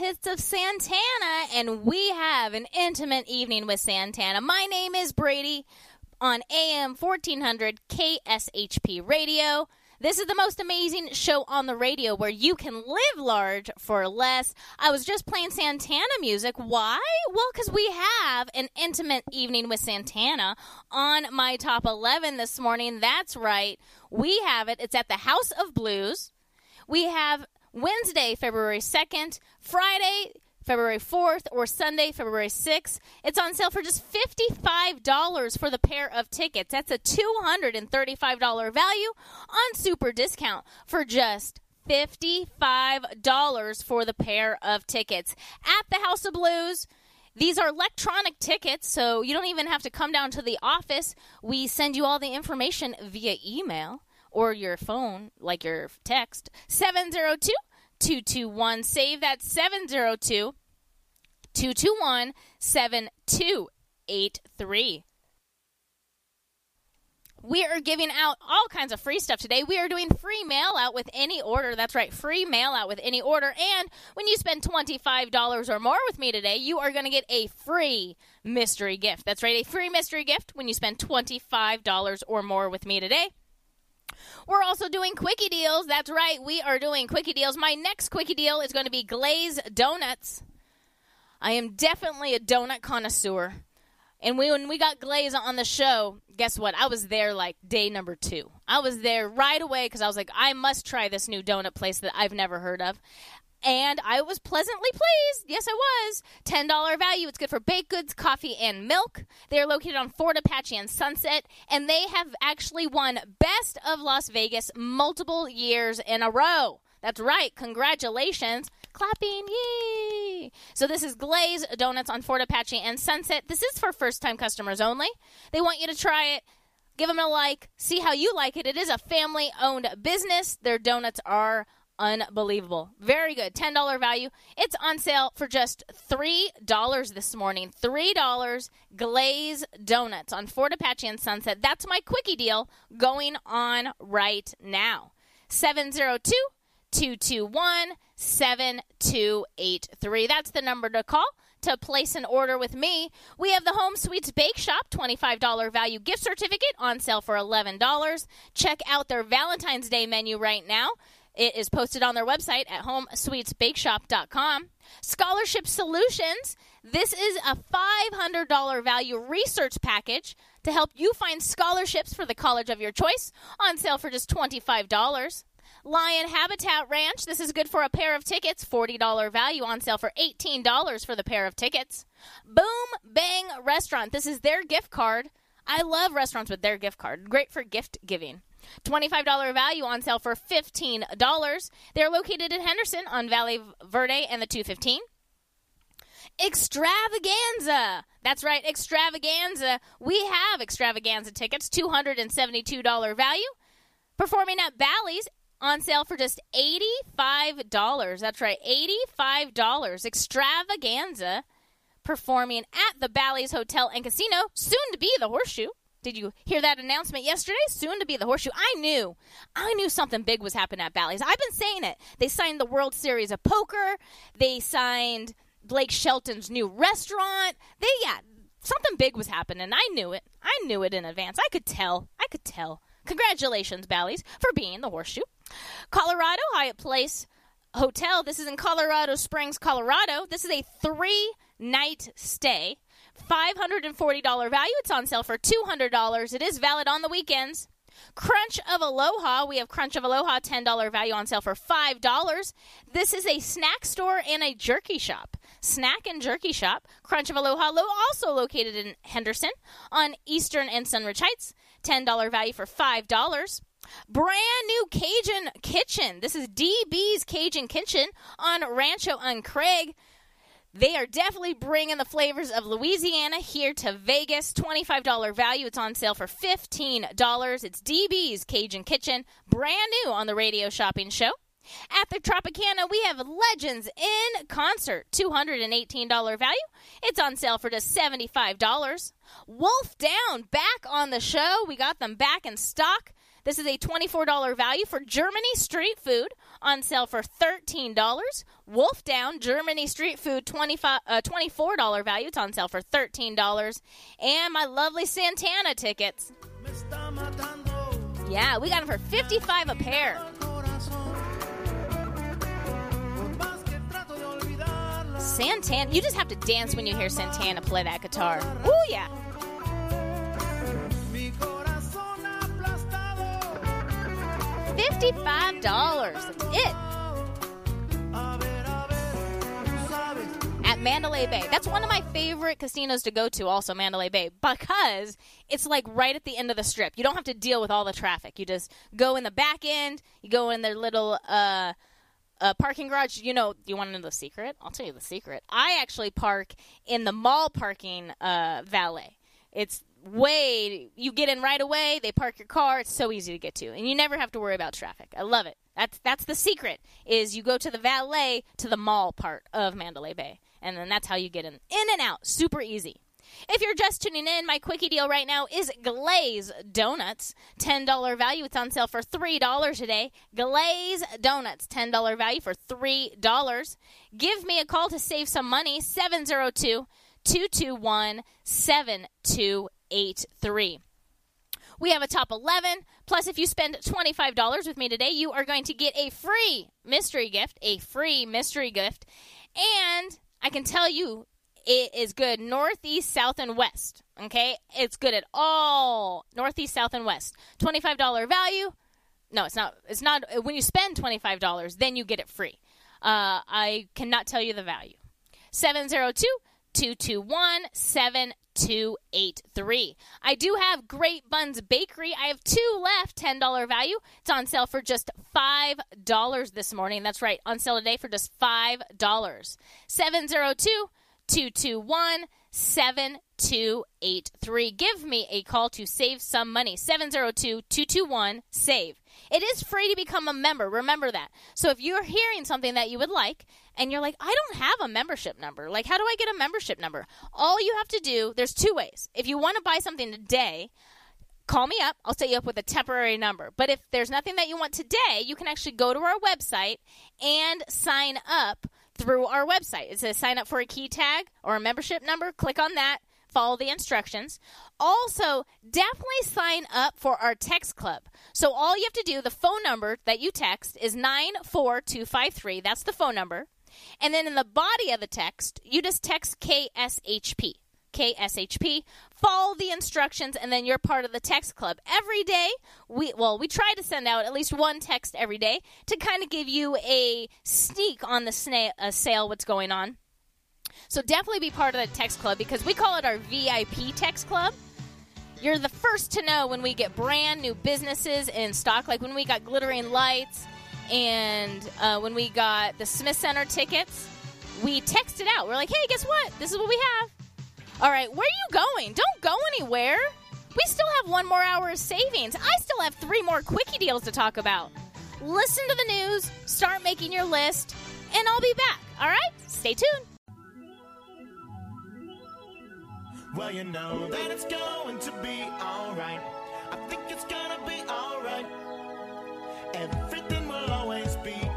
Hits of Santana, and we have an intimate evening with Santana. My name is Brady on AM 1400 KSHP Radio. This is the most amazing show on the radio where you can live large for less. I was just playing Santana music. Why? Well, because we have an intimate evening with Santana on my top 11 this morning. That's right. We have it. It's at the House of Blues. We have Wednesday, February 2nd, Friday, February 4th, or Sunday, February 6th. It's on sale for just $55 for the pair of tickets. That's a $235 value on super discount for just $55 for the pair of tickets at the House of Blues. These are electronic tickets, so you don't even have to come down to the office. We send you all the information via email or your phone, like your text. 702 221 save that 702 221 7283. We are giving out all kinds of free stuff today. We are doing free mail out with any order. That's right, free mail out with any order. And when you spend $25 or more with me today, you are going to get a free mystery gift. That's right, a free mystery gift when you spend $25 or more with me today. We're also doing quickie deals. That's right, we are doing quickie deals. My next quickie deal is going to be Glaze Donuts. I am definitely a donut connoisseur. And we, when we got Glaze on the show, guess what? I was there like day number two. I was there right away because I was like, I must try this new donut place that I've never heard of. And I was pleasantly pleased. Yes, I was. $10 value. It's good for baked goods, coffee, and milk. They are located on Fort Apache and Sunset, and they have actually won Best of Las Vegas multiple years in a row. That's right. Congratulations. Clapping. Yay. So this is Glaze Donuts on Fort Apache and Sunset. This is for first time customers only. They want you to try it. Give them a like. See how you like it. It is a family owned business. Their donuts are unbelievable. Very good. $10 value. It's on sale for just $3 this morning. $3 Glaze Donuts on Fort Apache and Sunset. That's my quickie deal going on right now. 702 221 7283. That's the number to call to place an order with me. We have the Home Sweets Bake Shop $25 value gift certificate on sale for $11. Check out their Valentine's Day menu right now. It is posted on their website at homesweetsbakeshop.com. Scholarship Solutions. This is a $500 value research package to help you find scholarships for the college of your choice on sale for just $25. Lion Habitat Ranch. This is good for a pair of tickets. $40 value on sale for $18 for the pair of tickets. Boom Bang Restaurant. This is their gift card. I love restaurants with their gift card. Great for gift giving. $25 value on sale for $15. They're located in Henderson on Valle Verde and the 215. Extravaganza. That's right, extravaganza. We have extravaganza tickets, $272 value. Performing at Bally's on sale for just $85. That's right, $85. Extravaganza performing at the Bally's Hotel and Casino, soon to be the Horseshoe. Did you hear that announcement yesterday? Soon to be the Horseshoe. I knew. I knew something big was happening at Bally's. I've been saying it. They signed the World Series of Poker. They signed Blake Shelton's new restaurant. They yeah, something big was happening. I knew it. I knew it in advance. I could tell. I could tell. Congratulations, Bally's, for being the Horseshoe. Colorado Hyatt Place Hotel. This is in Colorado Springs, Colorado. This is a three night stay. $540 value. It's on sale for $200. It is valid on the weekends. Crunch of Aloha. We have Crunch of Aloha, $10 value on sale for $5. This is a snack store and a jerky shop. Snack and jerky shop. Crunch of Aloha, also located in Henderson on Eastern and Sunridge Heights. $10 value for $5. Brand new Cajun Kitchen. This is DB's Cajun Kitchen on Rancho on Craig. They are definitely bringing the flavors of Louisiana here to Vegas. $25 value. It's on sale for $15. It's DB's Cajun Kitchen, brand new on the radio shopping show. At the Tropicana, we have Legends in Concert, $218 value. It's on sale for just $75. Wolf Down, back on the show. We got them back in stock. This is a $24 value for Germany street food on sale for $13. Wolf Down Germany street food 25 uh, $24 value. It's on sale for $13. And my lovely Santana tickets. Yeah, we got them for 55 a pair. Santana, you just have to dance when you hear Santana play that guitar. Ooh, yeah. Fifty-five dollars. That's it. Mandalay Bay. That's one of my favorite casinos to go to, also Mandalay Bay, because it's like right at the end of the strip. You don't have to deal with all the traffic. You just go in the back end, you go in their little uh uh, parking garage. You know, you want to know the secret? I'll tell you the secret. I actually park in the mall parking uh, valet. It's way you get in right away. They park your car. It's so easy to get to, and you never have to worry about traffic. I love it. That's that's the secret. Is you go to the valet to the mall part of Mandalay Bay, and then that's how you get in in and out. Super easy. If you're just tuning in, my quickie deal right now is Glaze Donuts. $10 value. It's on sale for $3 today. Glaze Donuts, $10 value for $3. Give me a call to save some money. 702 221 7283. We have a top 11. Plus, if you spend $25 with me today, you are going to get a free mystery gift. A free mystery gift. And I can tell you, it is good northeast, south, and west. Okay, it's good at all northeast, south, and west. Twenty-five dollar value. No, it's not. It's not. When you spend twenty-five dollars, then you get it free. Uh, I cannot tell you the value. 702 221 7283. I do have Great Buns Bakery. I have two left, $10 value. It's on sale for just $5 this morning. That's right, on sale today for just $5. 702 221 7283. Give me a call to save some money. 702 221 SAVE. It is free to become a member. Remember that. So if you're hearing something that you would like and you're like, I don't have a membership number, like, how do I get a membership number? All you have to do, there's two ways. If you want to buy something today, call me up. I'll set you up with a temporary number. But if there's nothing that you want today, you can actually go to our website and sign up through our website. It says sign up for a key tag or a membership number. Click on that. Follow the instructions. Also, definitely sign up for our text club. So, all you have to do, the phone number that you text is 94253. That's the phone number. And then in the body of the text, you just text KSHP. KSHP. Follow the instructions, and then you're part of the text club. Every day, we well, we try to send out at least one text every day to kind of give you a sneak on the sna- uh, sale, what's going on. So definitely be part of the text club because we call it our VIP text club. You're the first to know when we get brand new businesses in stock, like when we got glittering lights and uh, when we got the Smith Center tickets. We texted out. We're like, hey, guess what? This is what we have. All right, where are you going? Don't go anywhere. We still have one more hour of savings. I still have three more quickie deals to talk about. Listen to the news, start making your list, and I'll be back. All right? Stay tuned. Well, you know that it's going to be alright. I think it's gonna be alright. Everything always be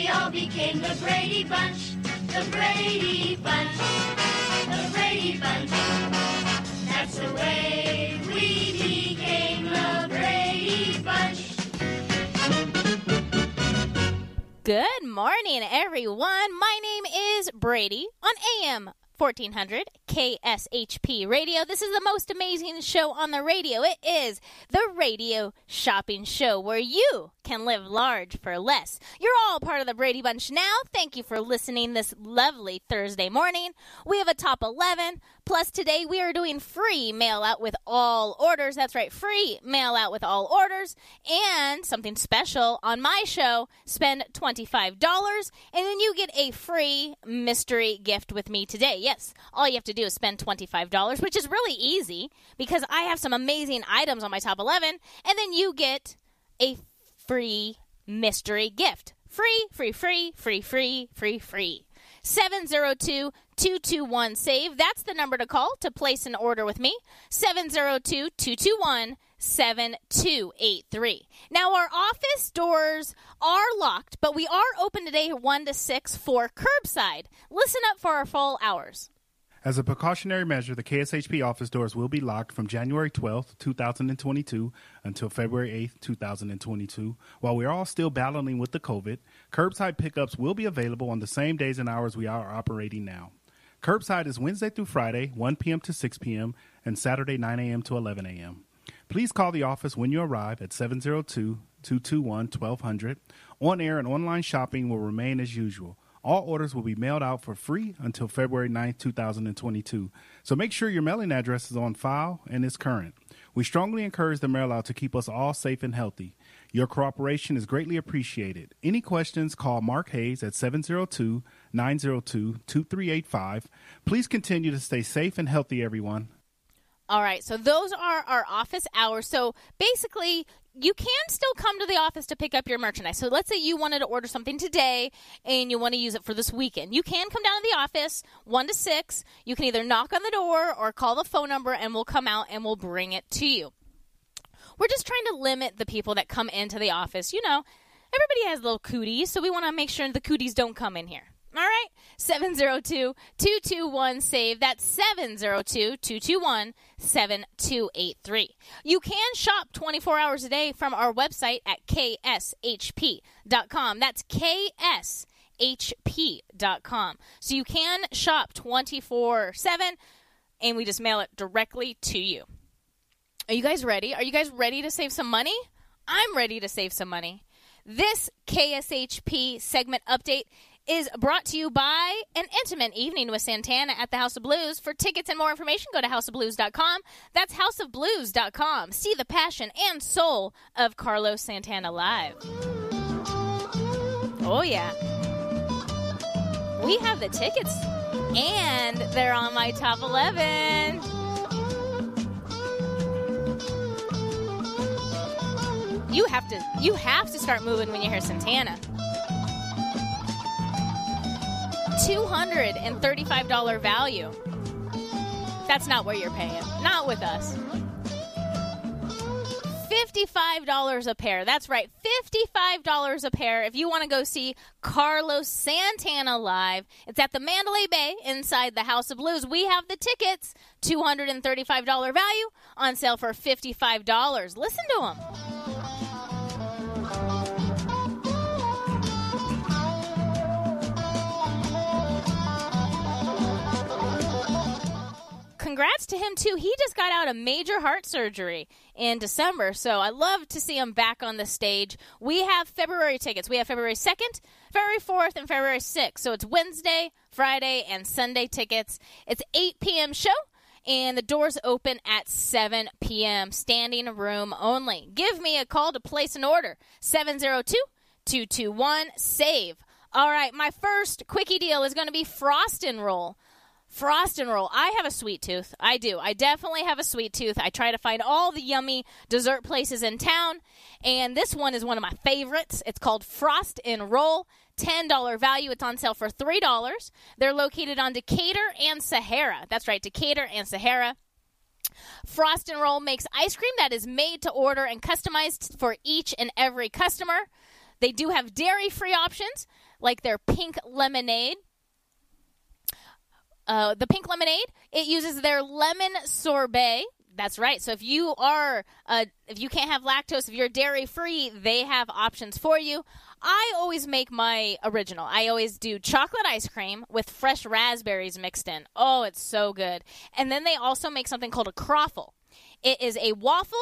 we all became the Brady Bunch. The Brady Bunch. The Brady Bunch. That's the way we became the Brady Bunch. Good morning, everyone. My name is Brady on AM 1400 KSHP Radio. This is the most amazing show on the radio. It is the Radio Shopping Show where you can live large for less. You're all part of the Brady Bunch now. Thank you for listening this lovely Thursday morning. We have a top 11. Plus, today we are doing free mail out with all orders. That's right, free mail out with all orders. And something special on my show spend $25 and then you get a free mystery gift with me today. Yes, all you have to do is spend $25, which is really easy because I have some amazing items on my top 11. And then you get a free mystery gift. Free, free, free, free, free, free, free. 702 221 SAVE. That's the number to call to place an order with me. 702 221 7283. Now, our office doors are locked, but we are open today 1 to 6 for curbside. Listen up for our full hours. As a precautionary measure, the KSHP office doors will be locked from January 12th, 2022 until February 8th, 2022. While we're all still battling with the COVID, curbside pickups will be available on the same days and hours we are operating now. Curbside is Wednesday through Friday, 1 p.m. to 6 p.m., and Saturday, 9 a.m. to 11 a.m. Please call the office when you arrive at 702 221 1200. On air and online shopping will remain as usual. All orders will be mailed out for free until February 9th, 2022. So make sure your mailing address is on file and is current. We strongly encourage the mail out to keep us all safe and healthy. Your cooperation is greatly appreciated. Any questions, call Mark Hayes at 702 902 2385. Please continue to stay safe and healthy, everyone. All right, so those are our office hours. So basically, you can still come to the office to pick up your merchandise. So let's say you wanted to order something today and you want to use it for this weekend. You can come down to the office 1 to 6. You can either knock on the door or call the phone number and we'll come out and we'll bring it to you. We're just trying to limit the people that come into the office. You know, everybody has little cooties, so we want to make sure the cooties don't come in here. All right? 702 221 SAVE. That's 702 221 7283. You can shop 24 hours a day from our website at kshp.com. That's kshp.com. So you can shop 24 7 and we just mail it directly to you. Are you guys ready? Are you guys ready to save some money? I'm ready to save some money. This KSHP segment update is brought to you by an intimate evening with Santana at the House of Blues. For tickets and more information, go to houseofblues.com. That's houseofblues.com. See the passion and soul of Carlos Santana live. Oh, yeah. We have the tickets, and they're on my top 11. You have to you have to start moving when you hear Santana. $235 value. That's not what you're paying. Not with us. $55 a pair. That's right. $55 a pair if you want to go see Carlos Santana live. It's at the Mandalay Bay inside the House of Blues. We have the tickets. $235 value on sale for $55. Listen to him. Congrats to him too. He just got out a major heart surgery in December, so I love to see him back on the stage. We have February tickets. We have February 2nd, February 4th, and February 6th. So it's Wednesday, Friday, and Sunday tickets. It's 8 p.m. show and the doors open at 7 p.m. Standing room only. Give me a call to place an order 702 221 SAVE. All right, my first quickie deal is going to be Frost and Roll. Frost and roll. I have a sweet tooth. I do. I definitely have a sweet tooth. I try to find all the yummy dessert places in town, and this one is one of my favorites. It's called Frost and Roll. $10 value. It's on sale for $3. They're located on Decatur and Sahara. That's right, Decatur and Sahara. Frost and Roll makes ice cream that is made to order and customized for each and every customer. They do have dairy free options like their pink lemonade uh, the pink lemonade, it uses their lemon sorbet. That's right. So if you are, uh, if you can't have lactose, if you're dairy free, they have options for you. I always make my original. I always do chocolate ice cream with fresh raspberries mixed in. Oh, it's so good. And then they also make something called a croffle. It is a waffle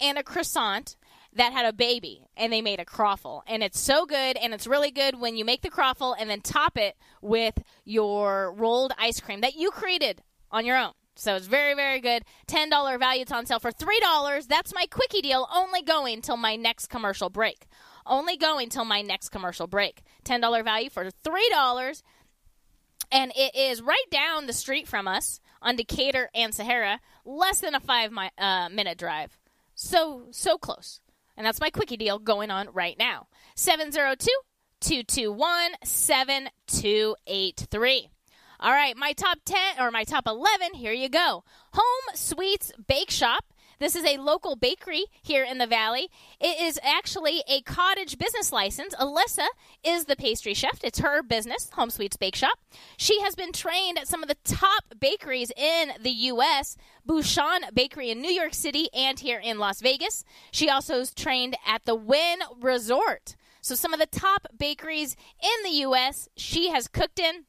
and a croissant that had a baby and they made a croffle. And it's so good and it's really good when you make the croffle and then top it with your rolled ice cream that you created on your own. So it's very very good. $10 value it's on sale for $3 that's my quickie deal only going till my next commercial break. Only going till my next commercial break. $10 value for $3 and it is right down the street from us on Decatur and Sahara, less than a five mi- uh, minute drive. So, so close. And that's my quickie deal going on right now. 702 221 7283. All right, my top 10 or my top 11, here you go. Home Sweets Bake Shop. This is a local bakery here in the valley. It is actually a cottage business license. Alyssa is the pastry chef. It's her business, Home Sweets Bake Shop. She has been trained at some of the top bakeries in the U.S. Bouchon Bakery in New York City and here in Las Vegas. She also is trained at the Wynn Resort. So some of the top bakeries in the U.S. she has cooked in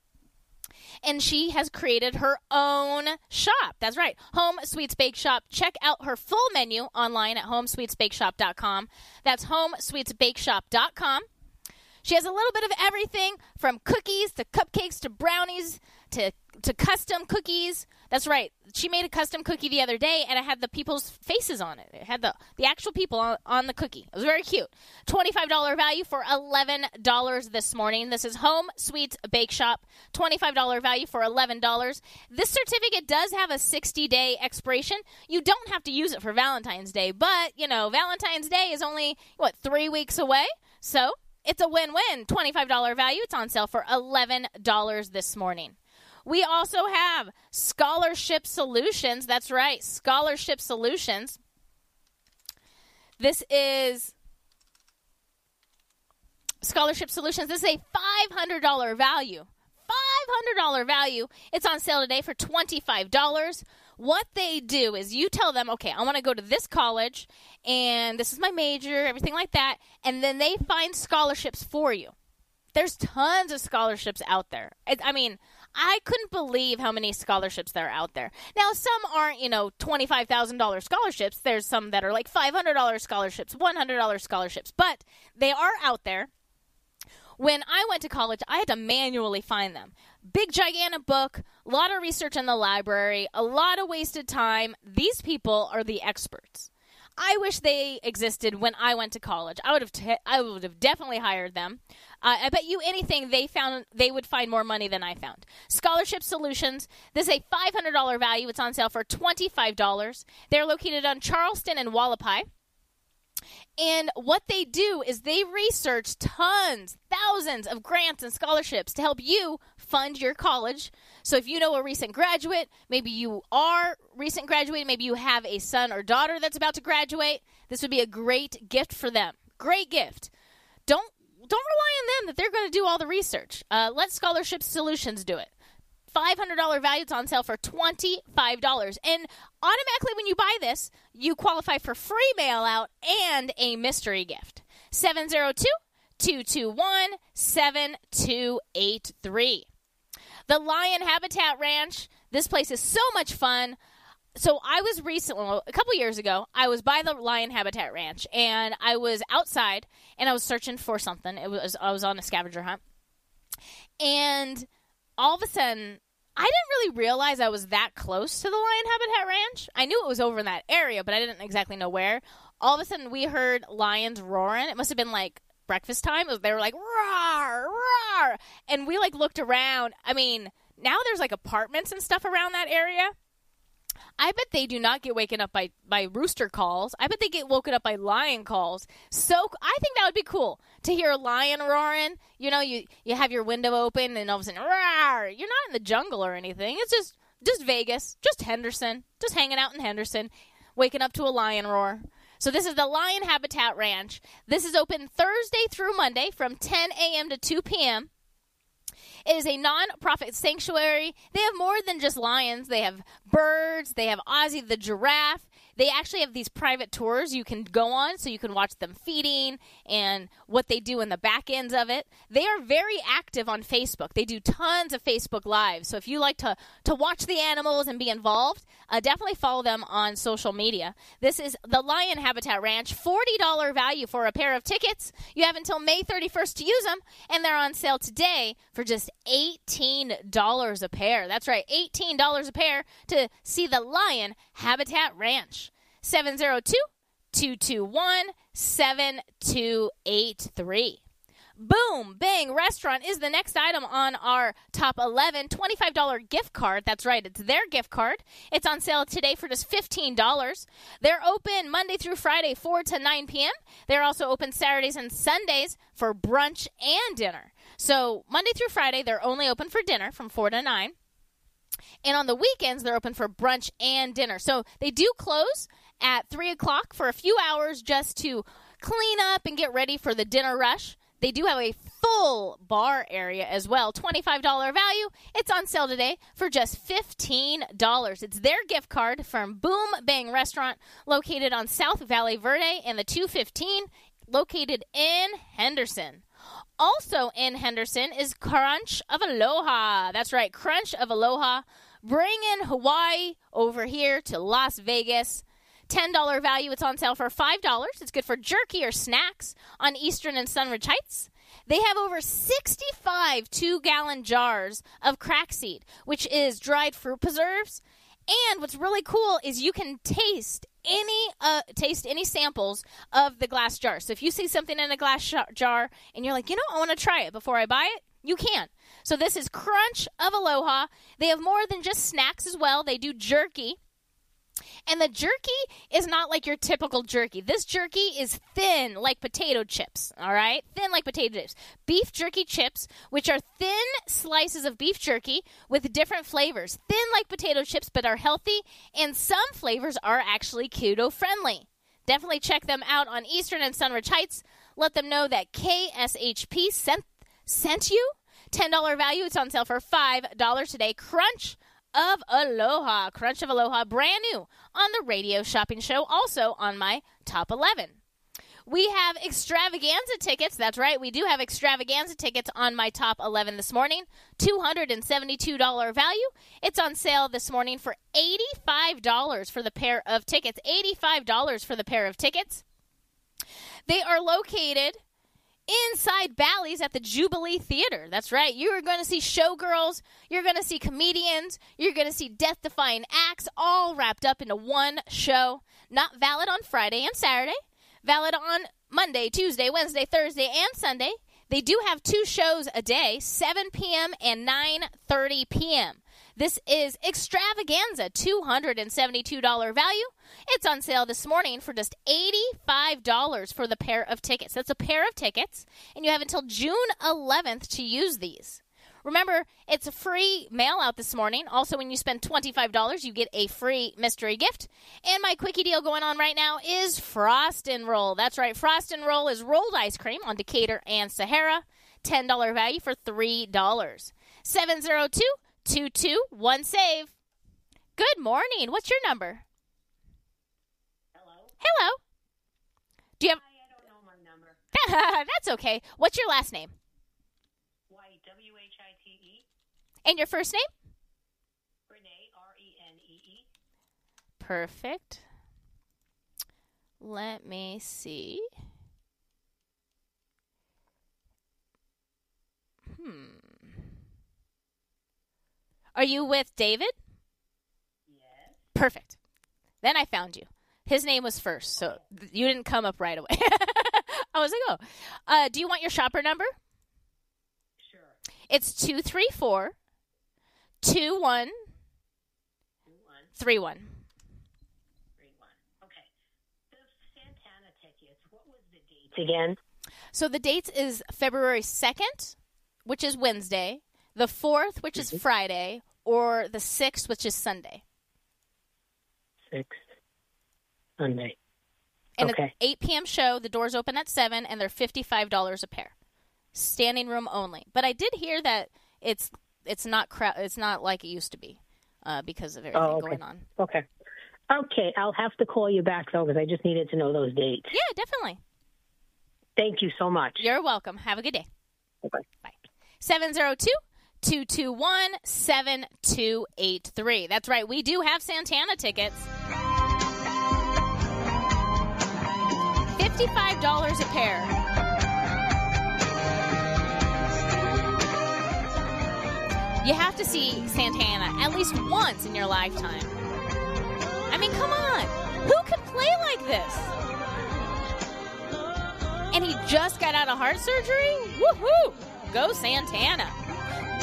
and she has created her own shop. That's right, Home Sweets Bake Shop. Check out her full menu online at homesweetsbakeshop.com. That's homesweetsbakeshop.com. She has a little bit of everything from cookies to cupcakes to brownies to to custom cookies. That's right. She made a custom cookie the other day and it had the people's faces on it. It had the the actual people on, on the cookie. It was very cute. $25 value for $11 this morning. This is Home Sweets Bake Shop. $25 value for $11. This certificate does have a 60-day expiration. You don't have to use it for Valentine's Day, but, you know, Valentine's Day is only what, 3 weeks away. So, it's a win-win. $25 value. It's on sale for $11 this morning. We also have Scholarship Solutions. That's right, Scholarship Solutions. This is Scholarship Solutions. This is a $500 value. $500 value. It's on sale today for $25. What they do is you tell them, okay, I want to go to this college and this is my major, everything like that, and then they find scholarships for you. There's tons of scholarships out there. I, I mean, I couldn't believe how many scholarships there are out there. Now, some aren't, you know, $25,000 scholarships. There's some that are like $500 scholarships, $100 scholarships, but they are out there. When I went to college, I had to manually find them. Big, gigantic book, a lot of research in the library, a lot of wasted time. These people are the experts. I wish they existed when I went to college. I would have I would have definitely hired them. Uh, I bet you anything they found they would find more money than I found. Scholarship Solutions. This is a five hundred dollar value. It's on sale for twenty five dollars. They're located on Charleston and Hualapai. And what they do is they research tons, thousands of grants and scholarships to help you fund your college. So if you know a recent graduate, maybe you are recent graduate, maybe you have a son or daughter that's about to graduate, this would be a great gift for them. Great gift. Don't don't rely on them that they're going to do all the research. Uh, let Scholarship Solutions do it. $500 value. It's on sale for $25. And automatically, when you buy this, you qualify for free mail out and a mystery gift. 702 221 7283. The Lion Habitat Ranch. This place is so much fun. So I was recently, a couple years ago, I was by the Lion Habitat Ranch, and I was outside, and I was searching for something. It was I was on a scavenger hunt, and all of a sudden, I didn't really realize I was that close to the Lion Habitat Ranch. I knew it was over in that area, but I didn't exactly know where. All of a sudden, we heard lions roaring. It must have been like breakfast time. They were like roar, roar, and we like looked around. I mean, now there's like apartments and stuff around that area. I bet they do not get waken up by, by rooster calls. I bet they get woken up by lion calls. So I think that would be cool to hear a lion roaring. You know, you you have your window open and all of a sudden, roar! You're not in the jungle or anything. It's just just Vegas, just Henderson, just hanging out in Henderson, waking up to a lion roar. So this is the Lion Habitat Ranch. This is open Thursday through Monday from 10 a.m. to 2 p.m. It is a non-profit sanctuary. They have more than just lions. They have birds. They have Ozzy the giraffe. They actually have these private tours you can go on so you can watch them feeding and what they do in the back ends of it. They are very active on Facebook. They do tons of Facebook lives. So if you like to to watch the animals and be involved, uh, definitely follow them on social media. This is the Lion Habitat Ranch, $40 value for a pair of tickets. You have until May 31st to use them and they're on sale today for just $18 a pair. That's right, $18 a pair to see the Lion Habitat Ranch. 702 221 7283. Boom Bang Restaurant is the next item on our top 11. $25 gift card. That's right, it's their gift card. It's on sale today for just $15. They're open Monday through Friday, 4 to 9 p.m. They're also open Saturdays and Sundays for brunch and dinner. So, Monday through Friday, they're only open for dinner from 4 to 9. And on the weekends, they're open for brunch and dinner. So, they do close at 3 o'clock for a few hours just to clean up and get ready for the dinner rush. They do have a full bar area as well. $25 value. It's on sale today for just $15. It's their gift card from Boom Bang Restaurant located on South Valle Verde and the 215 located in Henderson. Also in Henderson is Crunch of Aloha. That's right, Crunch of Aloha. Bringing Hawaii over here to Las Vegas. $10 value. It's on sale for $5. It's good for jerky or snacks on Eastern and Sunridge Heights. They have over 65 two gallon jars of crack seed, which is dried fruit preserves. And what's really cool is you can taste any uh, taste any samples of the glass jar. So if you see something in a glass sh- jar and you're like, you know, I want to try it before I buy it, you can. So this is Crunch of Aloha. They have more than just snacks as well. They do jerky. And the jerky is not like your typical jerky. This jerky is thin like potato chips, all right? Thin like potato chips. Beef jerky chips, which are thin slices of beef jerky with different flavors. Thin like potato chips, but are healthy, and some flavors are actually keto friendly. Definitely check them out on Eastern and Sunridge Heights. Let them know that KSHP sent, sent you. $10 value. It's on sale for $5 today. Crunch of Aloha. Crunch of Aloha, brand new on the radio shopping show, also on my top 11. We have extravaganza tickets. That's right, we do have extravaganza tickets on my top 11 this morning. $272 value. It's on sale this morning for $85 for the pair of tickets. $85 for the pair of tickets. They are located inside Bally's at the Jubilee Theater. That's right. You are going to see showgirls, you're going to see comedians, you're going to see death defying acts all wrapped up into one show. Not valid on Friday and Saturday, valid on Monday, Tuesday, Wednesday, Thursday, and Sunday. They do have two shows a day, 7 p.m. and 9:30 p.m. This is extravaganza, $272 value. It's on sale this morning for just $85 for the pair of tickets. That's a pair of tickets, and you have until June 11th to use these. Remember, it's a free mail out this morning. Also, when you spend $25, you get a free mystery gift. And my quickie deal going on right now is Frost and Roll. That's right, Frost and Roll is rolled ice cream on Decatur and Sahara. $10 value for $3. 702 221 save. Good morning. What's your number? Hello. Do you have I don't know my number. That's okay. What's your last name? White, W H I T E. And your first name? Renee, R E N E E. Perfect. Let me see. Hmm. Are you with David? Yes. Perfect. Then I found you. His name was first, so th- you didn't come up right away. I was like, oh. Uh, do you want your shopper number? Sure. It's 234 21 Three 31. one. Okay. The Santana tickets. What was the dates again? So the dates is February 2nd, which is Wednesday, the 4th, which is Friday, or the 6th, which is Sunday. Sixth Sunday. And Okay. it's 8 p.m. show. The doors open at 7, and they're $55 a pair. Standing room only. But I did hear that it's it's not crowd. It's not like it used to be uh, because of everything Oh, okay. going on. Okay. Okay, I'll have to call you back though because I just needed to know those dates. Yeah, definitely. Thank you so much. You're welcome. Have a good day. Bye. Bye. 702 221 7283. That's right. We do have Santana tickets. $55 a pair. You have to see Santana at least once in your lifetime. I mean, come on. Who can play like this? And he just got out of heart surgery? Woohoo! Go Santana.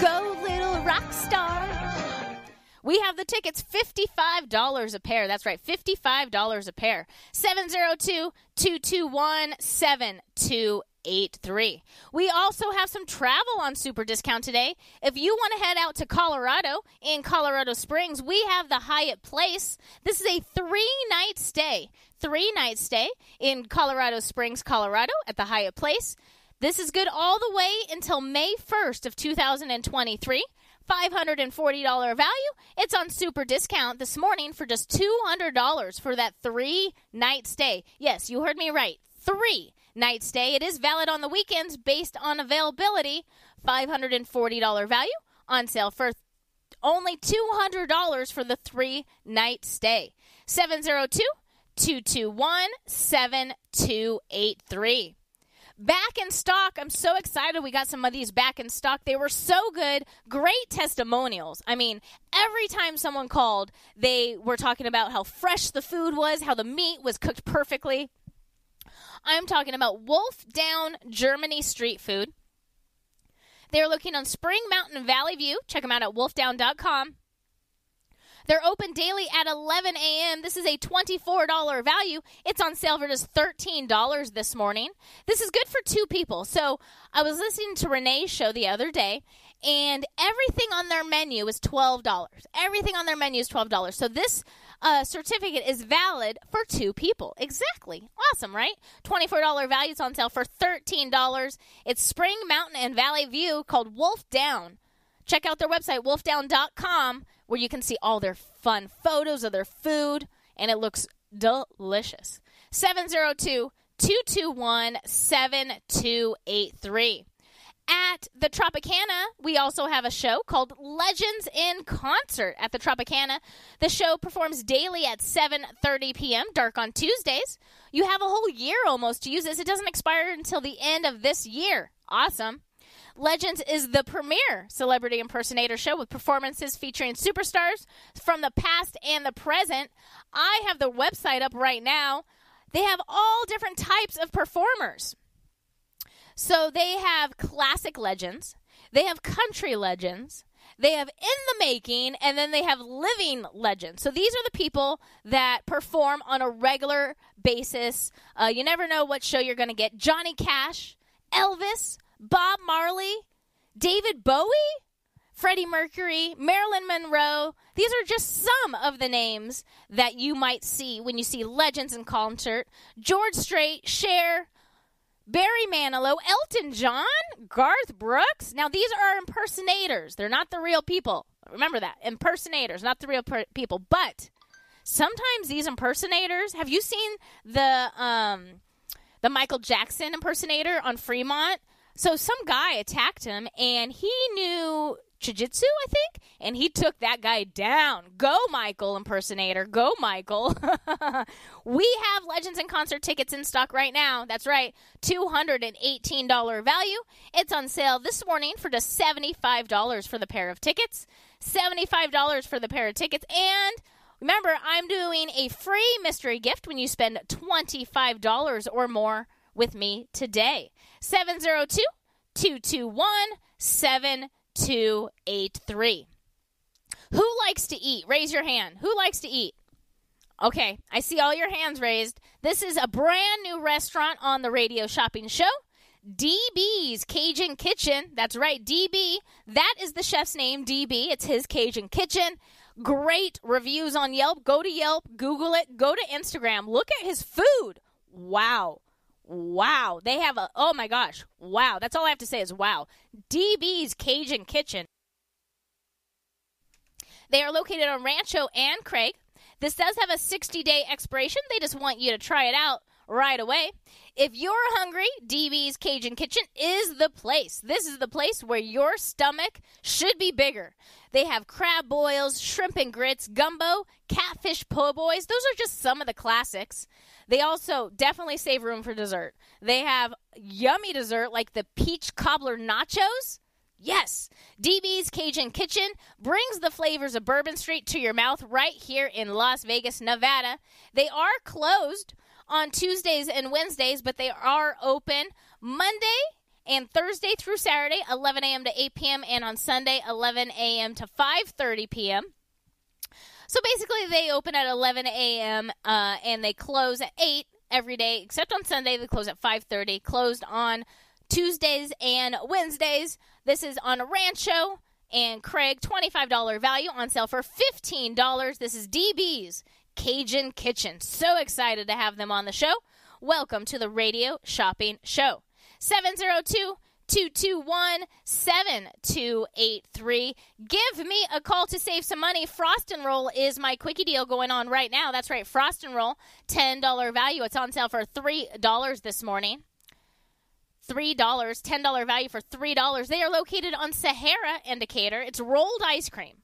Go little rock star. We have the tickets $55 a pair. That's right, $55 a pair. 702 221 7283. We also have some travel on super discount today. If you want to head out to Colorado in Colorado Springs, we have the Hyatt Place. This is a three night stay. Three night stay in Colorado Springs, Colorado at the Hyatt Place. This is good all the way until May 1st of 2023. $540 value. It's on super discount this morning for just $200 for that three night stay. Yes, you heard me right. Three night stay. It is valid on the weekends based on availability. $540 value on sale for only $200 for the three night stay. 702 221 7283 back in stock. I'm so excited we got some of these back in stock. They were so good. Great testimonials. I mean, every time someone called, they were talking about how fresh the food was, how the meat was cooked perfectly. I'm talking about Wolf Down Germany street food. They're looking on Spring Mountain Valley View. Check them out at wolfdown.com. They're open daily at 11 a.m. This is a $24 value. It's on sale for just $13 this morning. This is good for two people. So I was listening to Renee's show the other day, and everything on their menu is $12. Everything on their menu is $12. So this uh, certificate is valid for two people. Exactly. Awesome, right? $24 value. It's on sale for $13. It's Spring Mountain and Valley View called Wolf Down. Check out their website, wolfdown.com, where you can see all their fun photos of their food, and it looks delicious. 702 221 7283. At the Tropicana, we also have a show called Legends in Concert at the Tropicana. The show performs daily at 7:30 p.m. dark on Tuesdays. You have a whole year almost to use this. It doesn't expire until the end of this year. Awesome. Legends is the premier celebrity impersonator show with performances featuring superstars from the past and the present. I have the website up right now. They have all different types of performers. So they have classic legends, they have country legends, they have in the making, and then they have living legends. So these are the people that perform on a regular basis. Uh, you never know what show you're going to get. Johnny Cash, Elvis, Bob Marley, David Bowie, Freddie Mercury, Marilyn Monroe. These are just some of the names that you might see when you see Legends in Concert. George Strait, Cher, Barry Manilow, Elton John, Garth Brooks. Now, these are impersonators. They're not the real people. Remember that. Impersonators, not the real per- people. But sometimes these impersonators, have you seen the um the Michael Jackson impersonator on Fremont? So some guy attacked him and he knew jiu-jitsu, I think, and he took that guy down. Go Michael impersonator. Go Michael. we have Legends and Concert tickets in stock right now. That's right. $218 value. It's on sale this morning for just $75 for the pair of tickets. $75 for the pair of tickets and Remember, I'm doing a free mystery gift when you spend $25 or more with me today. 702 221 7283. Who likes to eat? Raise your hand. Who likes to eat? Okay, I see all your hands raised. This is a brand new restaurant on the radio shopping show. DB's Cajun Kitchen. That's right, DB. That is the chef's name, DB. It's his Cajun Kitchen. Great reviews on Yelp. Go to Yelp, Google it, go to Instagram. Look at his food. Wow. Wow. They have a, oh my gosh. Wow. That's all I have to say is wow. DB's Cajun Kitchen. They are located on Rancho and Craig. This does have a 60 day expiration. They just want you to try it out right away. If you're hungry, DB's Cajun Kitchen is the place. This is the place where your stomach should be bigger. They have crab boils, shrimp and grits, gumbo, catfish po' boys. Those are just some of the classics. They also definitely save room for dessert. They have yummy dessert like the peach cobbler nachos. Yes, DB's Cajun Kitchen brings the flavors of Bourbon Street to your mouth right here in Las Vegas, Nevada. They are closed on Tuesdays and Wednesdays, but they are open Monday and Thursday through Saturday, 11 a.m. to 8 p.m., and on Sunday, 11 a.m. to 5:30 p.m. So basically, they open at 11 a.m. Uh, and they close at 8 every day, except on Sunday. They close at 5:30. Closed on Tuesdays and Wednesdays. This is on Rancho and Craig, $25 value on sale for $15. This is DB's Cajun Kitchen. So excited to have them on the show. Welcome to the Radio Shopping Show. 702 221 7283. Give me a call to save some money. Frost and Roll is my quickie deal going on right now. That's right, Frost and Roll, $10 value. It's on sale for $3 this morning. $3, $10 value for $3. They are located on Sahara and Decatur. It's rolled ice cream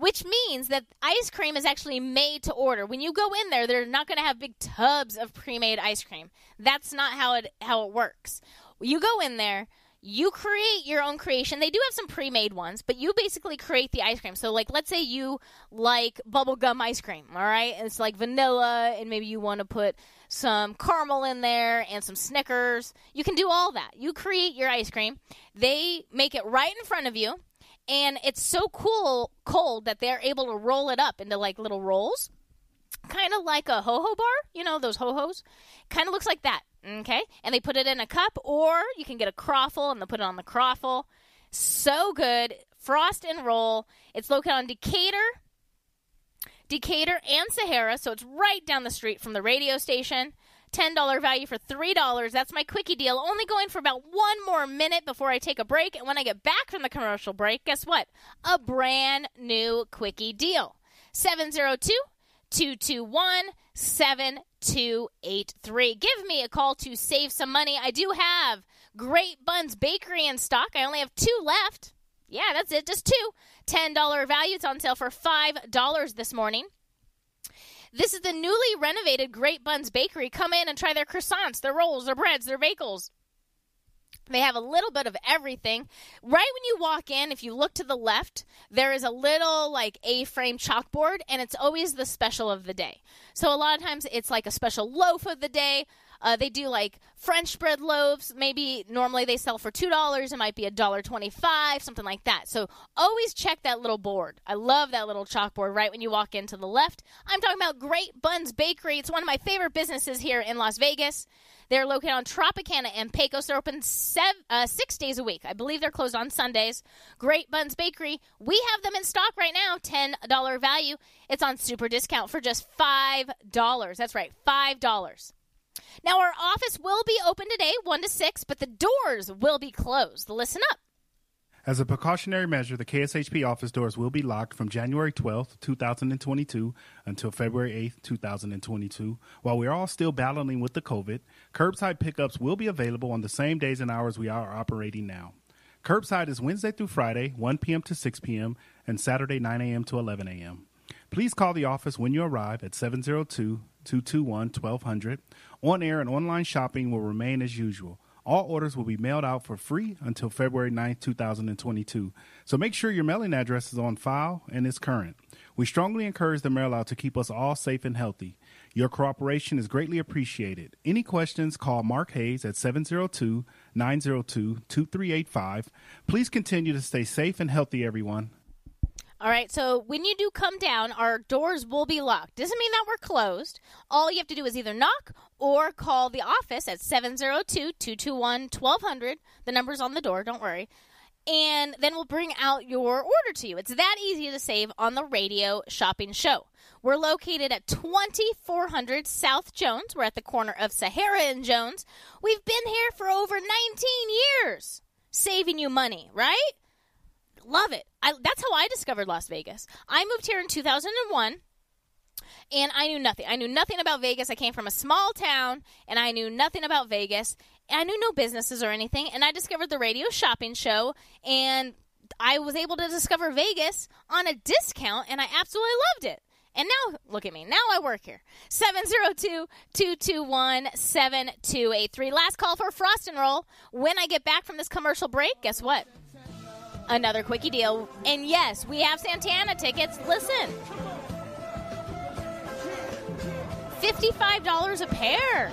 which means that ice cream is actually made to order. When you go in there, they're not going to have big tubs of pre-made ice cream. That's not how it how it works. You go in there, you create your own creation. They do have some pre-made ones, but you basically create the ice cream. So like let's say you like bubblegum ice cream, all right? And it's like vanilla and maybe you want to put some caramel in there and some Snickers. You can do all that. You create your ice cream. They make it right in front of you and it's so cool cold that they're able to roll it up into like little rolls kind of like a ho-ho bar you know those ho-hos kind of looks like that okay and they put it in a cup or you can get a croffle and they put it on the croffle so good frost and roll it's located on decatur decatur and sahara so it's right down the street from the radio station $10 value for $3. That's my quickie deal. Only going for about one more minute before I take a break. And when I get back from the commercial break, guess what? A brand new quickie deal. 702 221 7283. Give me a call to save some money. I do have Great Buns Bakery in stock. I only have two left. Yeah, that's it. Just two. $10 value. It's on sale for $5 this morning. This is the newly renovated Great Buns Bakery. Come in and try their croissants, their rolls, their breads, their bagels. They have a little bit of everything. Right when you walk in, if you look to the left, there is a little like A frame chalkboard, and it's always the special of the day. So a lot of times it's like a special loaf of the day. Uh, they do like French bread loaves. Maybe normally they sell for two dollars. It might be a dollar twenty-five, something like that. So always check that little board. I love that little chalkboard right when you walk into the left. I'm talking about Great Buns Bakery. It's one of my favorite businesses here in Las Vegas. They're located on Tropicana and Pecos. They're open seven, uh, six days a week. I believe they're closed on Sundays. Great Buns Bakery. We have them in stock right now, $10 value. It's on super discount for just $5. That's right, $5. Now, our office will be open today, 1 to 6, but the doors will be closed. Listen up. As a precautionary measure, the KSHP office doors will be locked from January 12th, 2022 until February 8th, 2022. While we are all still battling with the COVID, curbside pickups will be available on the same days and hours we are operating now. Curbside is Wednesday through Friday, 1 p.m. to 6 p.m., and Saturday, 9 a.m. to 11 a.m. Please call the office when you arrive at 702 221 1200. On air and online shopping will remain as usual. All orders will be mailed out for free until February 9th, 2022. So make sure your mailing address is on file and is current. We strongly encourage the mail out to keep us all safe and healthy. Your cooperation is greatly appreciated. Any questions, call Mark Hayes at 702 902 2385. Please continue to stay safe and healthy, everyone. All right, so when you do come down, our doors will be locked. Doesn't mean that we're closed. All you have to do is either knock or call the office at 702 221 1200. The number's on the door, don't worry. And then we'll bring out your order to you. It's that easy to save on the radio shopping show. We're located at 2400 South Jones. We're at the corner of Sahara and Jones. We've been here for over 19 years, saving you money, right? Love it. I, that's how I discovered Las Vegas. I moved here in 2001 and I knew nothing. I knew nothing about Vegas. I came from a small town and I knew nothing about Vegas. I knew no businesses or anything. And I discovered the radio shopping show and I was able to discover Vegas on a discount and I absolutely loved it. And now, look at me. Now I work here. 702 221 7283. Last call for Frost and Roll. When I get back from this commercial break, guess what? Another quickie deal. And yes, we have Santana tickets. Listen. $55 a pair.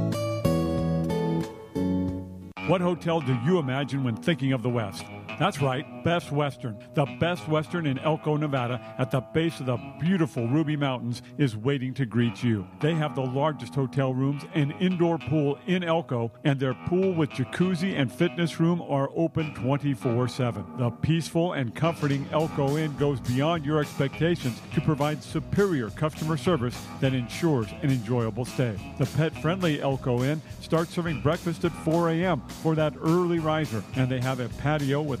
What hotel do you imagine when thinking of the West? That's right, Best Western. The Best Western in Elko, Nevada, at the base of the beautiful Ruby Mountains, is waiting to greet you. They have the largest hotel rooms and indoor pool in Elko, and their pool with jacuzzi and fitness room are open 24 7. The peaceful and comforting Elko Inn goes beyond your expectations to provide superior customer service that ensures an enjoyable stay. The pet friendly Elko Inn starts serving breakfast at 4 a.m. for that early riser, and they have a patio with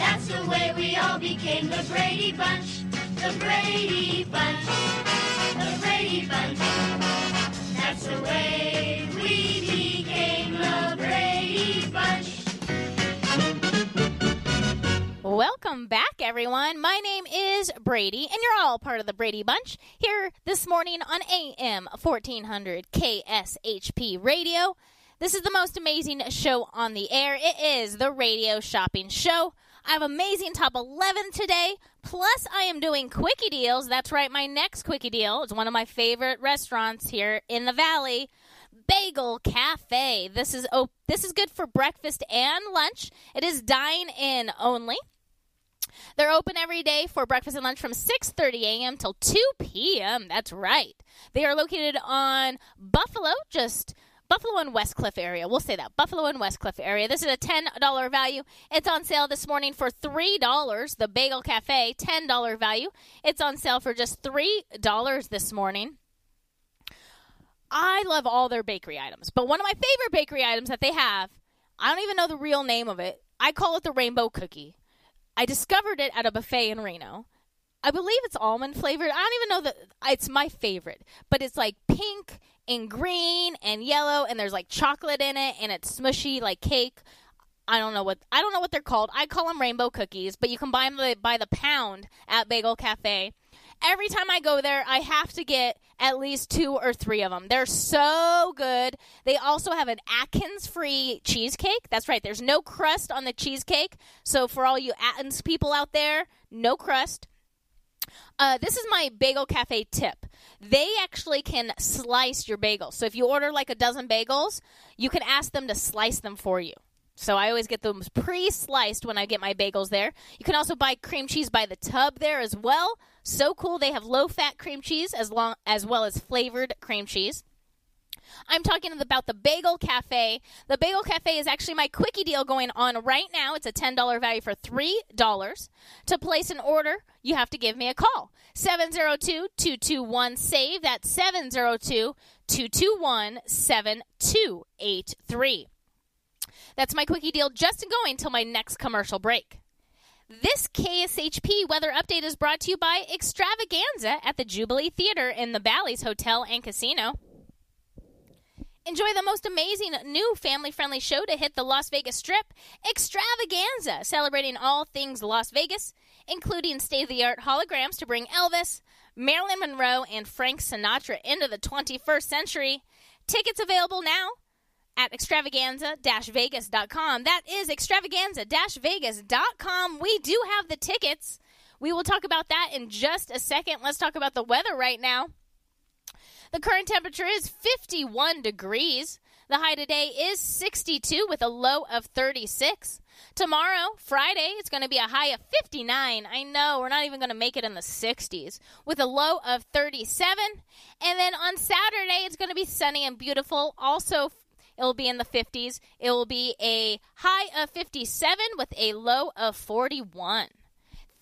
That's the way we all became the Brady Bunch. The Brady Bunch. The Brady Bunch. That's the way we became the Brady Bunch. Welcome back, everyone. My name is Brady, and you're all part of the Brady Bunch here this morning on AM 1400 KSHP Radio. This is the most amazing show on the air. It is the Radio Shopping Show. I have amazing top 11 today. Plus, I am doing quickie deals. That's right, my next quickie deal is one of my favorite restaurants here in the Valley. Bagel Cafe. This is oh, this is good for breakfast and lunch. It is dine in only. They're open every day for breakfast and lunch from 6:30 a.m. till 2 p.m. That's right. They are located on Buffalo, just Buffalo and Westcliff area. We'll say that. Buffalo and Westcliff area. This is a $10 value. It's on sale this morning for $3. The Bagel Cafe, $10 value. It's on sale for just $3 this morning. I love all their bakery items, but one of my favorite bakery items that they have, I don't even know the real name of it. I call it the rainbow cookie. I discovered it at a buffet in Reno. I believe it's almond flavored. I don't even know that it's my favorite, but it's like pink and green and yellow, and there's like chocolate in it, and it's smushy like cake. I don't know what I don't know what they're called. I call them rainbow cookies, but you can buy them by the pound at Bagel Cafe. Every time I go there, I have to get at least two or three of them. They're so good. They also have an Atkins free cheesecake. That's right. There's no crust on the cheesecake. So for all you Atkins people out there, no crust. Uh, this is my bagel cafe tip. They actually can slice your bagels. So if you order like a dozen bagels, you can ask them to slice them for you. So I always get them pre-sliced when I get my bagels there. You can also buy cream cheese by the tub there as well. So cool. They have low-fat cream cheese as long as well as flavored cream cheese. I'm talking about the Bagel Cafe. The Bagel Cafe is actually my quickie deal going on right now. It's a $10 value for $3. To place an order, you have to give me a call. 702 221 SAVE. That's 702 221 7283. That's my quickie deal just going till my next commercial break. This KSHP weather update is brought to you by Extravaganza at the Jubilee Theater in the Bally's Hotel and Casino. Enjoy the most amazing new family friendly show to hit the Las Vegas Strip, Extravaganza, celebrating all things Las Vegas, including state of the art holograms to bring Elvis, Marilyn Monroe, and Frank Sinatra into the 21st century. Tickets available now at extravaganza-vegas.com. That is extravaganza-vegas.com. We do have the tickets. We will talk about that in just a second. Let's talk about the weather right now. The current temperature is 51 degrees. The high today is 62 with a low of 36. Tomorrow, Friday, it's going to be a high of 59. I know, we're not even going to make it in the 60s with a low of 37. And then on Saturday, it's going to be sunny and beautiful. Also, it'll be in the 50s. It will be a high of 57 with a low of 41.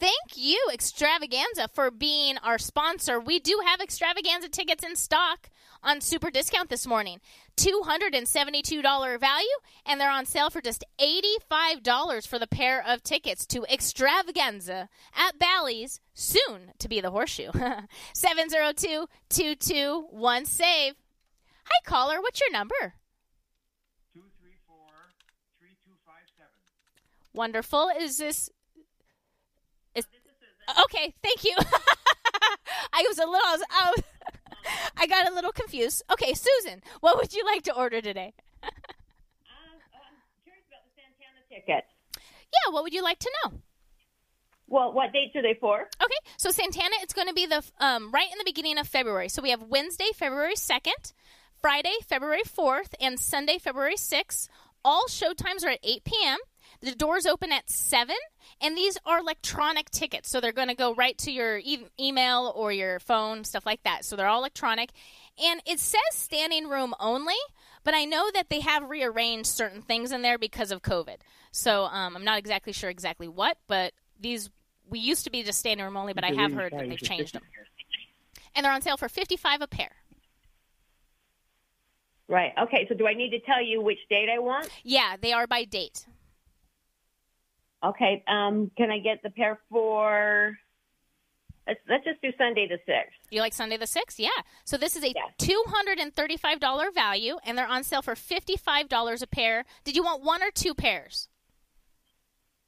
Thank you, Extravaganza, for being our sponsor. We do have Extravaganza tickets in stock on super discount this morning. $272 value, and they're on sale for just $85 for the pair of tickets to Extravaganza at Bally's, soon to be the Horseshoe. 702 221 SAVE. Hi, caller. What's your number? 234 3257. Wonderful. Is this. Okay, thank you. I was a little. I, was, I, was, I got a little confused. Okay, Susan, what would you like to order today? Um, uh, I'm curious about the Santana ticket. Yeah, what would you like to know? Well, what dates are they for? Okay, so Santana, it's going to be the um, right in the beginning of February. So we have Wednesday, February second, Friday, February fourth, and Sunday, February sixth. All show times are at eight p.m. The doors open at 7, and these are electronic tickets. So they're going to go right to your e- email or your phone, stuff like that. So they're all electronic. And it says standing room only, but I know that they have rearranged certain things in there because of COVID. So um, I'm not exactly sure exactly what, but these we used to be just standing room only, but I have heard that they've changed them. And they're on sale for 55 a pair. Right. Okay. So do I need to tell you which date I want? Yeah, they are by date. Okay. Um, can I get the pair for? Let's, let's just do Sunday the sixth. You like Sunday the 6th? Yeah. So this is a $235 value, and they're on sale for $55 a pair. Did you want one or two pairs?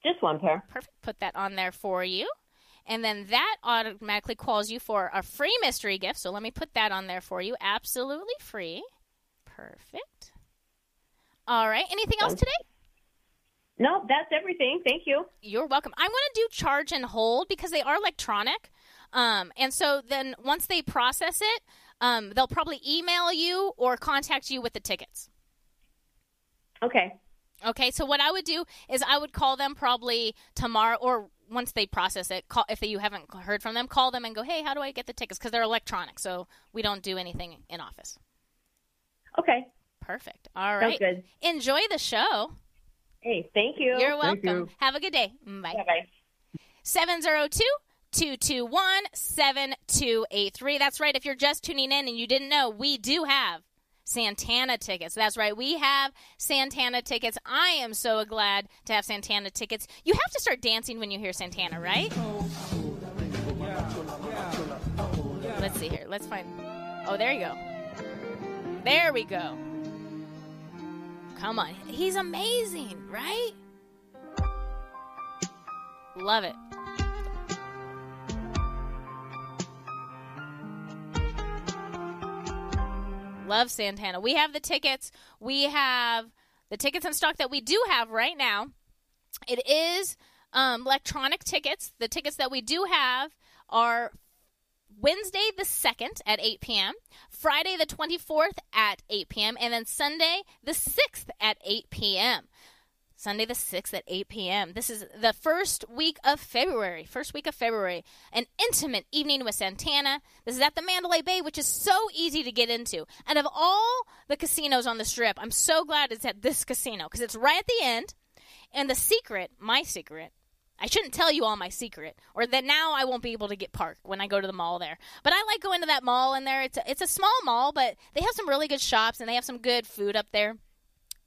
Just one pair. Perfect. Put that on there for you. And then that automatically calls you for a free mystery gift. So let me put that on there for you. Absolutely free. Perfect. All right. Anything else today? No, that's everything. Thank you. You're welcome. I'm going to do charge and hold because they are electronic. Um, and so then once they process it, um, they'll probably email you or contact you with the tickets. Okay. Okay, so what I would do is I would call them probably tomorrow or once they process it. Call, if you haven't heard from them, call them and go, "Hey, how do I get the tickets?" Because they're electronic, so we don't do anything in office. Okay. Perfect. All right. Sounds good. Enjoy the show. Hey, thank you. You're welcome. you. Have a good day. Mm, bye. Bye-bye. 702 221 7283. That's right. If you're just tuning in and you didn't know, we do have Santana tickets. That's right. We have Santana tickets. I am so glad to have Santana tickets. You have to start dancing when you hear Santana, right? Let's see here. Let's find. Oh, there you go. There we go. Come on. He's amazing, right? Love it. Love Santana. We have the tickets. We have the tickets in stock that we do have right now. It is um, electronic tickets. The tickets that we do have are Wednesday the 2nd at 8 p.m., Friday the 24th at 8 p.m., and then Sunday the 6th at 8 p.m. Sunday the 6th at 8 p.m. This is the first week of February. First week of February. An intimate evening with Santana. This is at the Mandalay Bay, which is so easy to get into. And of all the casinos on the strip, I'm so glad it's at this casino because it's right at the end. And the secret, my secret, I shouldn't tell you all my secret, or that now I won't be able to get parked when I go to the mall there. But I like going to that mall in there. It's a, it's a small mall, but they have some really good shops and they have some good food up there.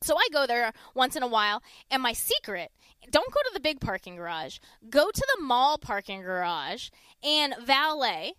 So I go there once in a while, and my secret don't go to the big parking garage. Go to the mall parking garage and valet,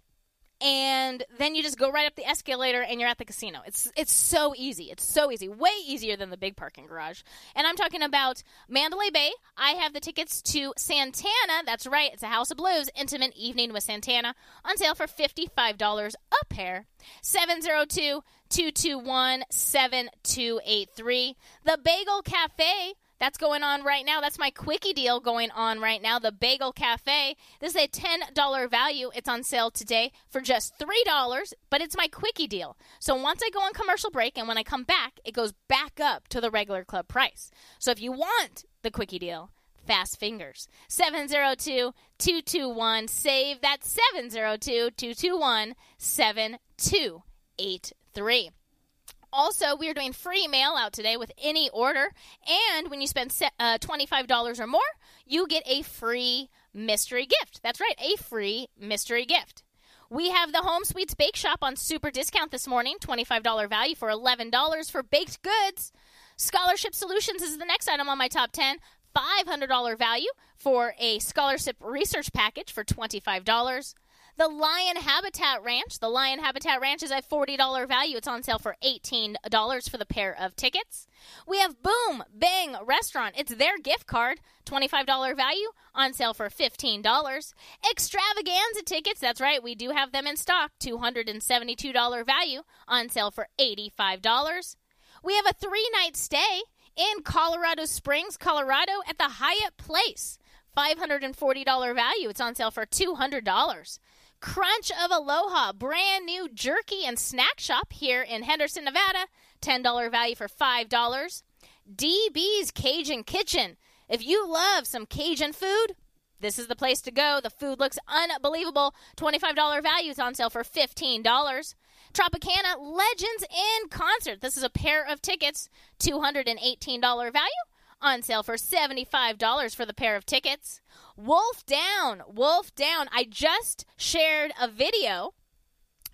and then you just go right up the escalator and you're at the casino. It's it's so easy. It's so easy. Way easier than the big parking garage. And I'm talking about Mandalay Bay. I have the tickets to Santana. That's right. It's a House of Blues intimate evening with Santana on sale for $55 a pair. 702 221 7283. The Bagel Cafe. That's going on right now. That's my quickie deal going on right now. The Bagel Cafe. This is a $10 value. It's on sale today for just $3, but it's my quickie deal. So once I go on commercial break and when I come back, it goes back up to the regular club price. So if you want the quickie deal, fast fingers. 702 221 SAVE. That's 702 221 7283. Also, we are doing free mail out today with any order. And when you spend uh, $25 or more, you get a free mystery gift. That's right, a free mystery gift. We have the Home Sweets Bake Shop on super discount this morning, $25 value for $11 for baked goods. Scholarship Solutions is the next item on my top 10. $500 value for a scholarship research package for $25. The Lion Habitat Ranch. The Lion Habitat Ranch is a $40 value. It's on sale for $18 for the pair of tickets. We have Boom Bang Restaurant. It's their gift card. $25 value on sale for $15. Extravaganza tickets. That's right. We do have them in stock. $272 value on sale for $85. We have a three night stay in Colorado Springs, Colorado at the Hyatt Place. $540 value. It's on sale for $200. Crunch of Aloha, brand new jerky and snack shop here in Henderson, Nevada. $10 value for $5. DB's Cajun Kitchen. If you love some Cajun food, this is the place to go. The food looks unbelievable. $25 value is on sale for $15. Tropicana Legends in Concert. This is a pair of tickets, $218 value on sale for $75 for the pair of tickets. Wolf Down, Wolf Down. I just shared a video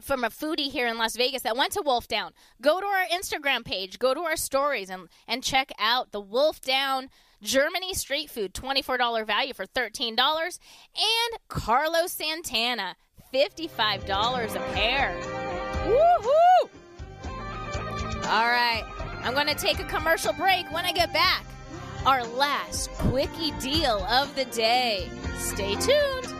from a foodie here in Las Vegas that went to Wolf Down. Go to our Instagram page, go to our stories and and check out the Wolf Down Germany street food, $24 value for $13 and Carlos Santana, $55 a pair. Woohoo! All right. I'm going to take a commercial break when I get back. Our last quickie deal of the day. Stay tuned.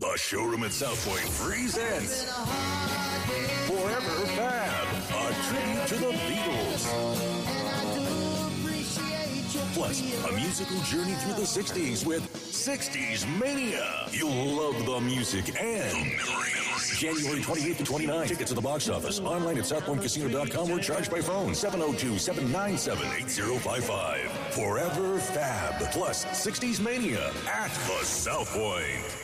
The showroom at South Point presents Forever Fab, a tribute to the Beatles. Plus, a musical journey through the 60s with 60s Mania. You'll love the music and January 28th to 29th. Tickets at the box office, online at southpointcasino.com or charged by phone 702-797-8055. Forever Fab, plus 60s Mania at the South Point.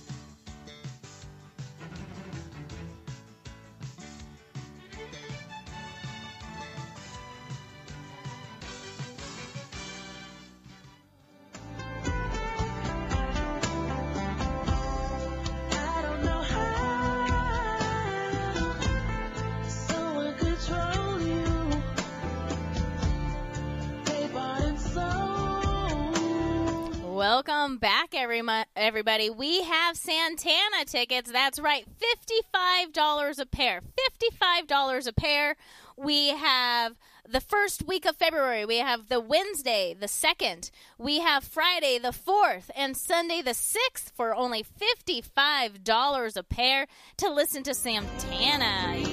Everybody. We have Santana tickets. That's right, $55 a pair. $55 a pair. We have the first week of February. We have the Wednesday, the 2nd. We have Friday, the 4th, and Sunday, the 6th for only $55 a pair to listen to Santana.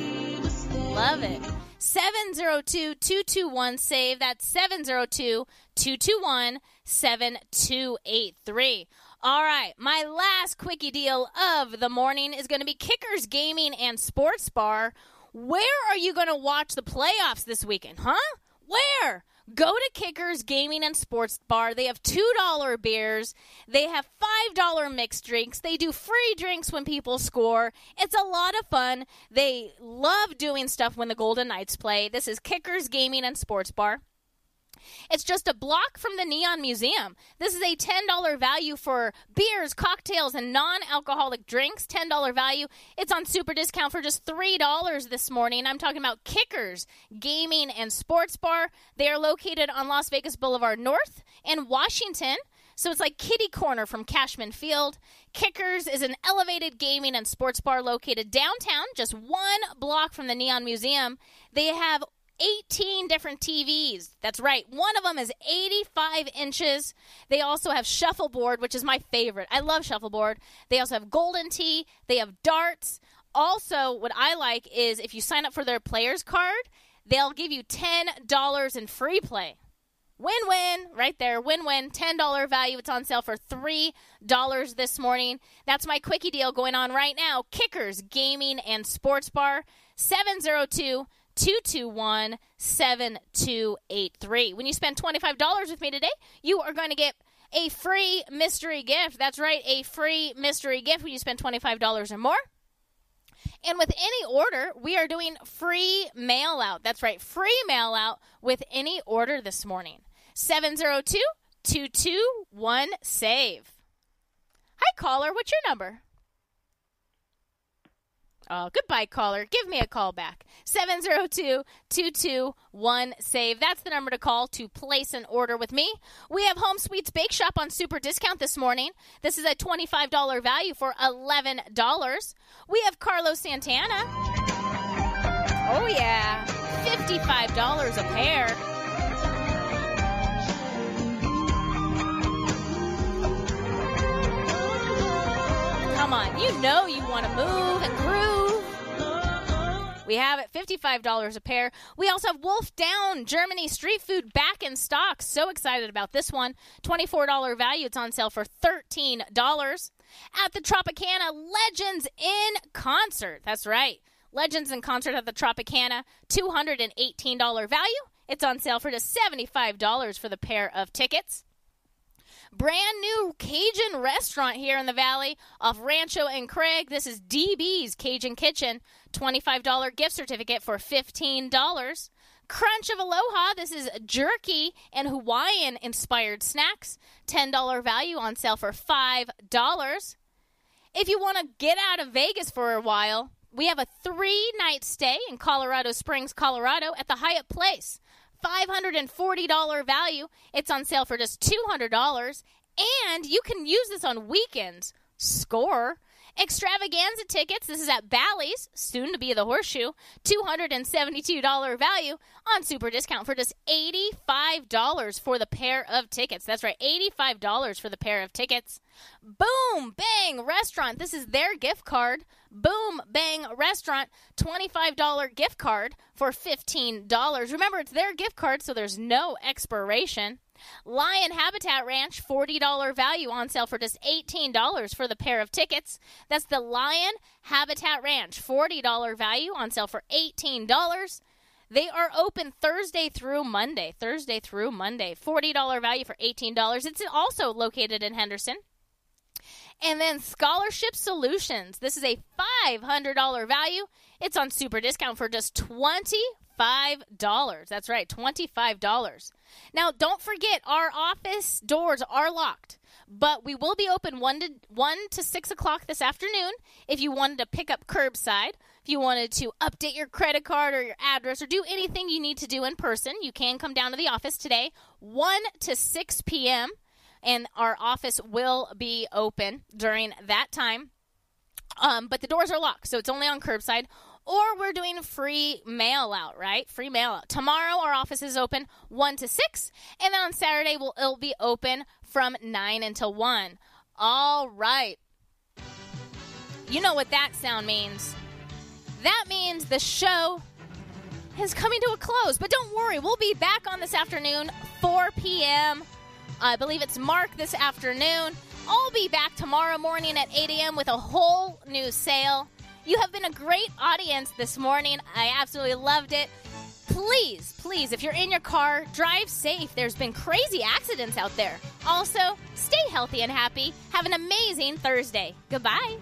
love it. 702 221 SAVE. That's 702 221 7283. All right, my last quickie deal of the morning is going to be Kickers Gaming and Sports Bar. Where are you going to watch the playoffs this weekend, huh? Where? Go to Kickers Gaming and Sports Bar. They have $2 beers. They have $5 mixed drinks. They do free drinks when people score. It's a lot of fun. They love doing stuff when the Golden Knights play. This is Kickers Gaming and Sports Bar. It's just a block from the Neon Museum. This is a $10 value for beers, cocktails, and non alcoholic drinks. $10 value. It's on super discount for just $3 this morning. I'm talking about Kickers Gaming and Sports Bar. They are located on Las Vegas Boulevard North in Washington. So it's like Kitty Corner from Cashman Field. Kickers is an elevated gaming and sports bar located downtown, just one block from the Neon Museum. They have 18 different TVs. That's right. One of them is 85 inches. They also have shuffleboard, which is my favorite. I love shuffleboard. They also have golden tee. They have darts. Also, what I like is if you sign up for their players card, they'll give you $10 in free play. Win win right there. Win win. $10 value. It's on sale for $3 this morning. That's my quickie deal going on right now. Kickers Gaming and Sports Bar 702 221 7283. When you spend $25 with me today, you are going to get a free mystery gift. That's right, a free mystery gift when you spend $25 or more. And with any order, we are doing free mail out. That's right, free mail out with any order this morning. 702 221 SAVE. Hi, caller. What's your number? Oh, goodbye, caller. Give me a call back. 702 221 SAVE. That's the number to call to place an order with me. We have Home Sweets Bake Shop on super discount this morning. This is a $25 value for $11. We have Carlos Santana. Oh, yeah. $55 a pair. Come on, you know you want to move and groove. We have it $55 a pair. We also have Wolf Down Germany street food back in stock. So excited about this one. $24 value. It's on sale for $13. At the Tropicana, Legends in Concert. That's right. Legends in Concert at the Tropicana, $218 value. It's on sale for just $75 for the pair of tickets. Brand new Cajun restaurant here in the valley off Rancho and Craig. This is DB's Cajun Kitchen. $25 gift certificate for $15. Crunch of Aloha. This is jerky and Hawaiian inspired snacks. $10 value on sale for $5. If you want to get out of Vegas for a while, we have a three night stay in Colorado Springs, Colorado at the Hyatt Place. $540 value. It's on sale for just $200. And you can use this on weekends. Score. Extravaganza tickets. This is at Bally's, soon to be the Horseshoe. $272 value on super discount for just $85 for the pair of tickets. That's right, $85 for the pair of tickets. Boom Bang Restaurant. This is their gift card. Boom Bang Restaurant, $25 gift card for $15. Remember, it's their gift card, so there's no expiration. Lion Habitat Ranch, $40 value on sale for just $18 for the pair of tickets. That's the Lion Habitat Ranch, $40 value on sale for $18. They are open Thursday through Monday. Thursday through Monday. $40 value for $18. It's also located in Henderson. And then Scholarship Solutions. This is a $500 value. It's on super discount for just $25. That's right, $25. Now, don't forget, our office doors are locked, but we will be open 1 to, 1 to 6 o'clock this afternoon if you wanted to pick up curbside. If you wanted to update your credit card or your address or do anything you need to do in person, you can come down to the office today, 1 to 6 p.m and our office will be open during that time. Um, but the doors are locked, so it's only on curbside. Or we're doing free mail out, right? Free mail out. Tomorrow our office is open one to six, and then on Saturday we'll it'll be open from nine until one. All right. You know what that sound means? That means the show is coming to a close. But don't worry, we'll be back on this afternoon, 4 p.m. I believe it's Mark this afternoon. I'll be back tomorrow morning at 8 a.m. with a whole new sale. You have been a great audience this morning. I absolutely loved it. Please, please, if you're in your car, drive safe. There's been crazy accidents out there. Also, stay healthy and happy. Have an amazing Thursday. Goodbye.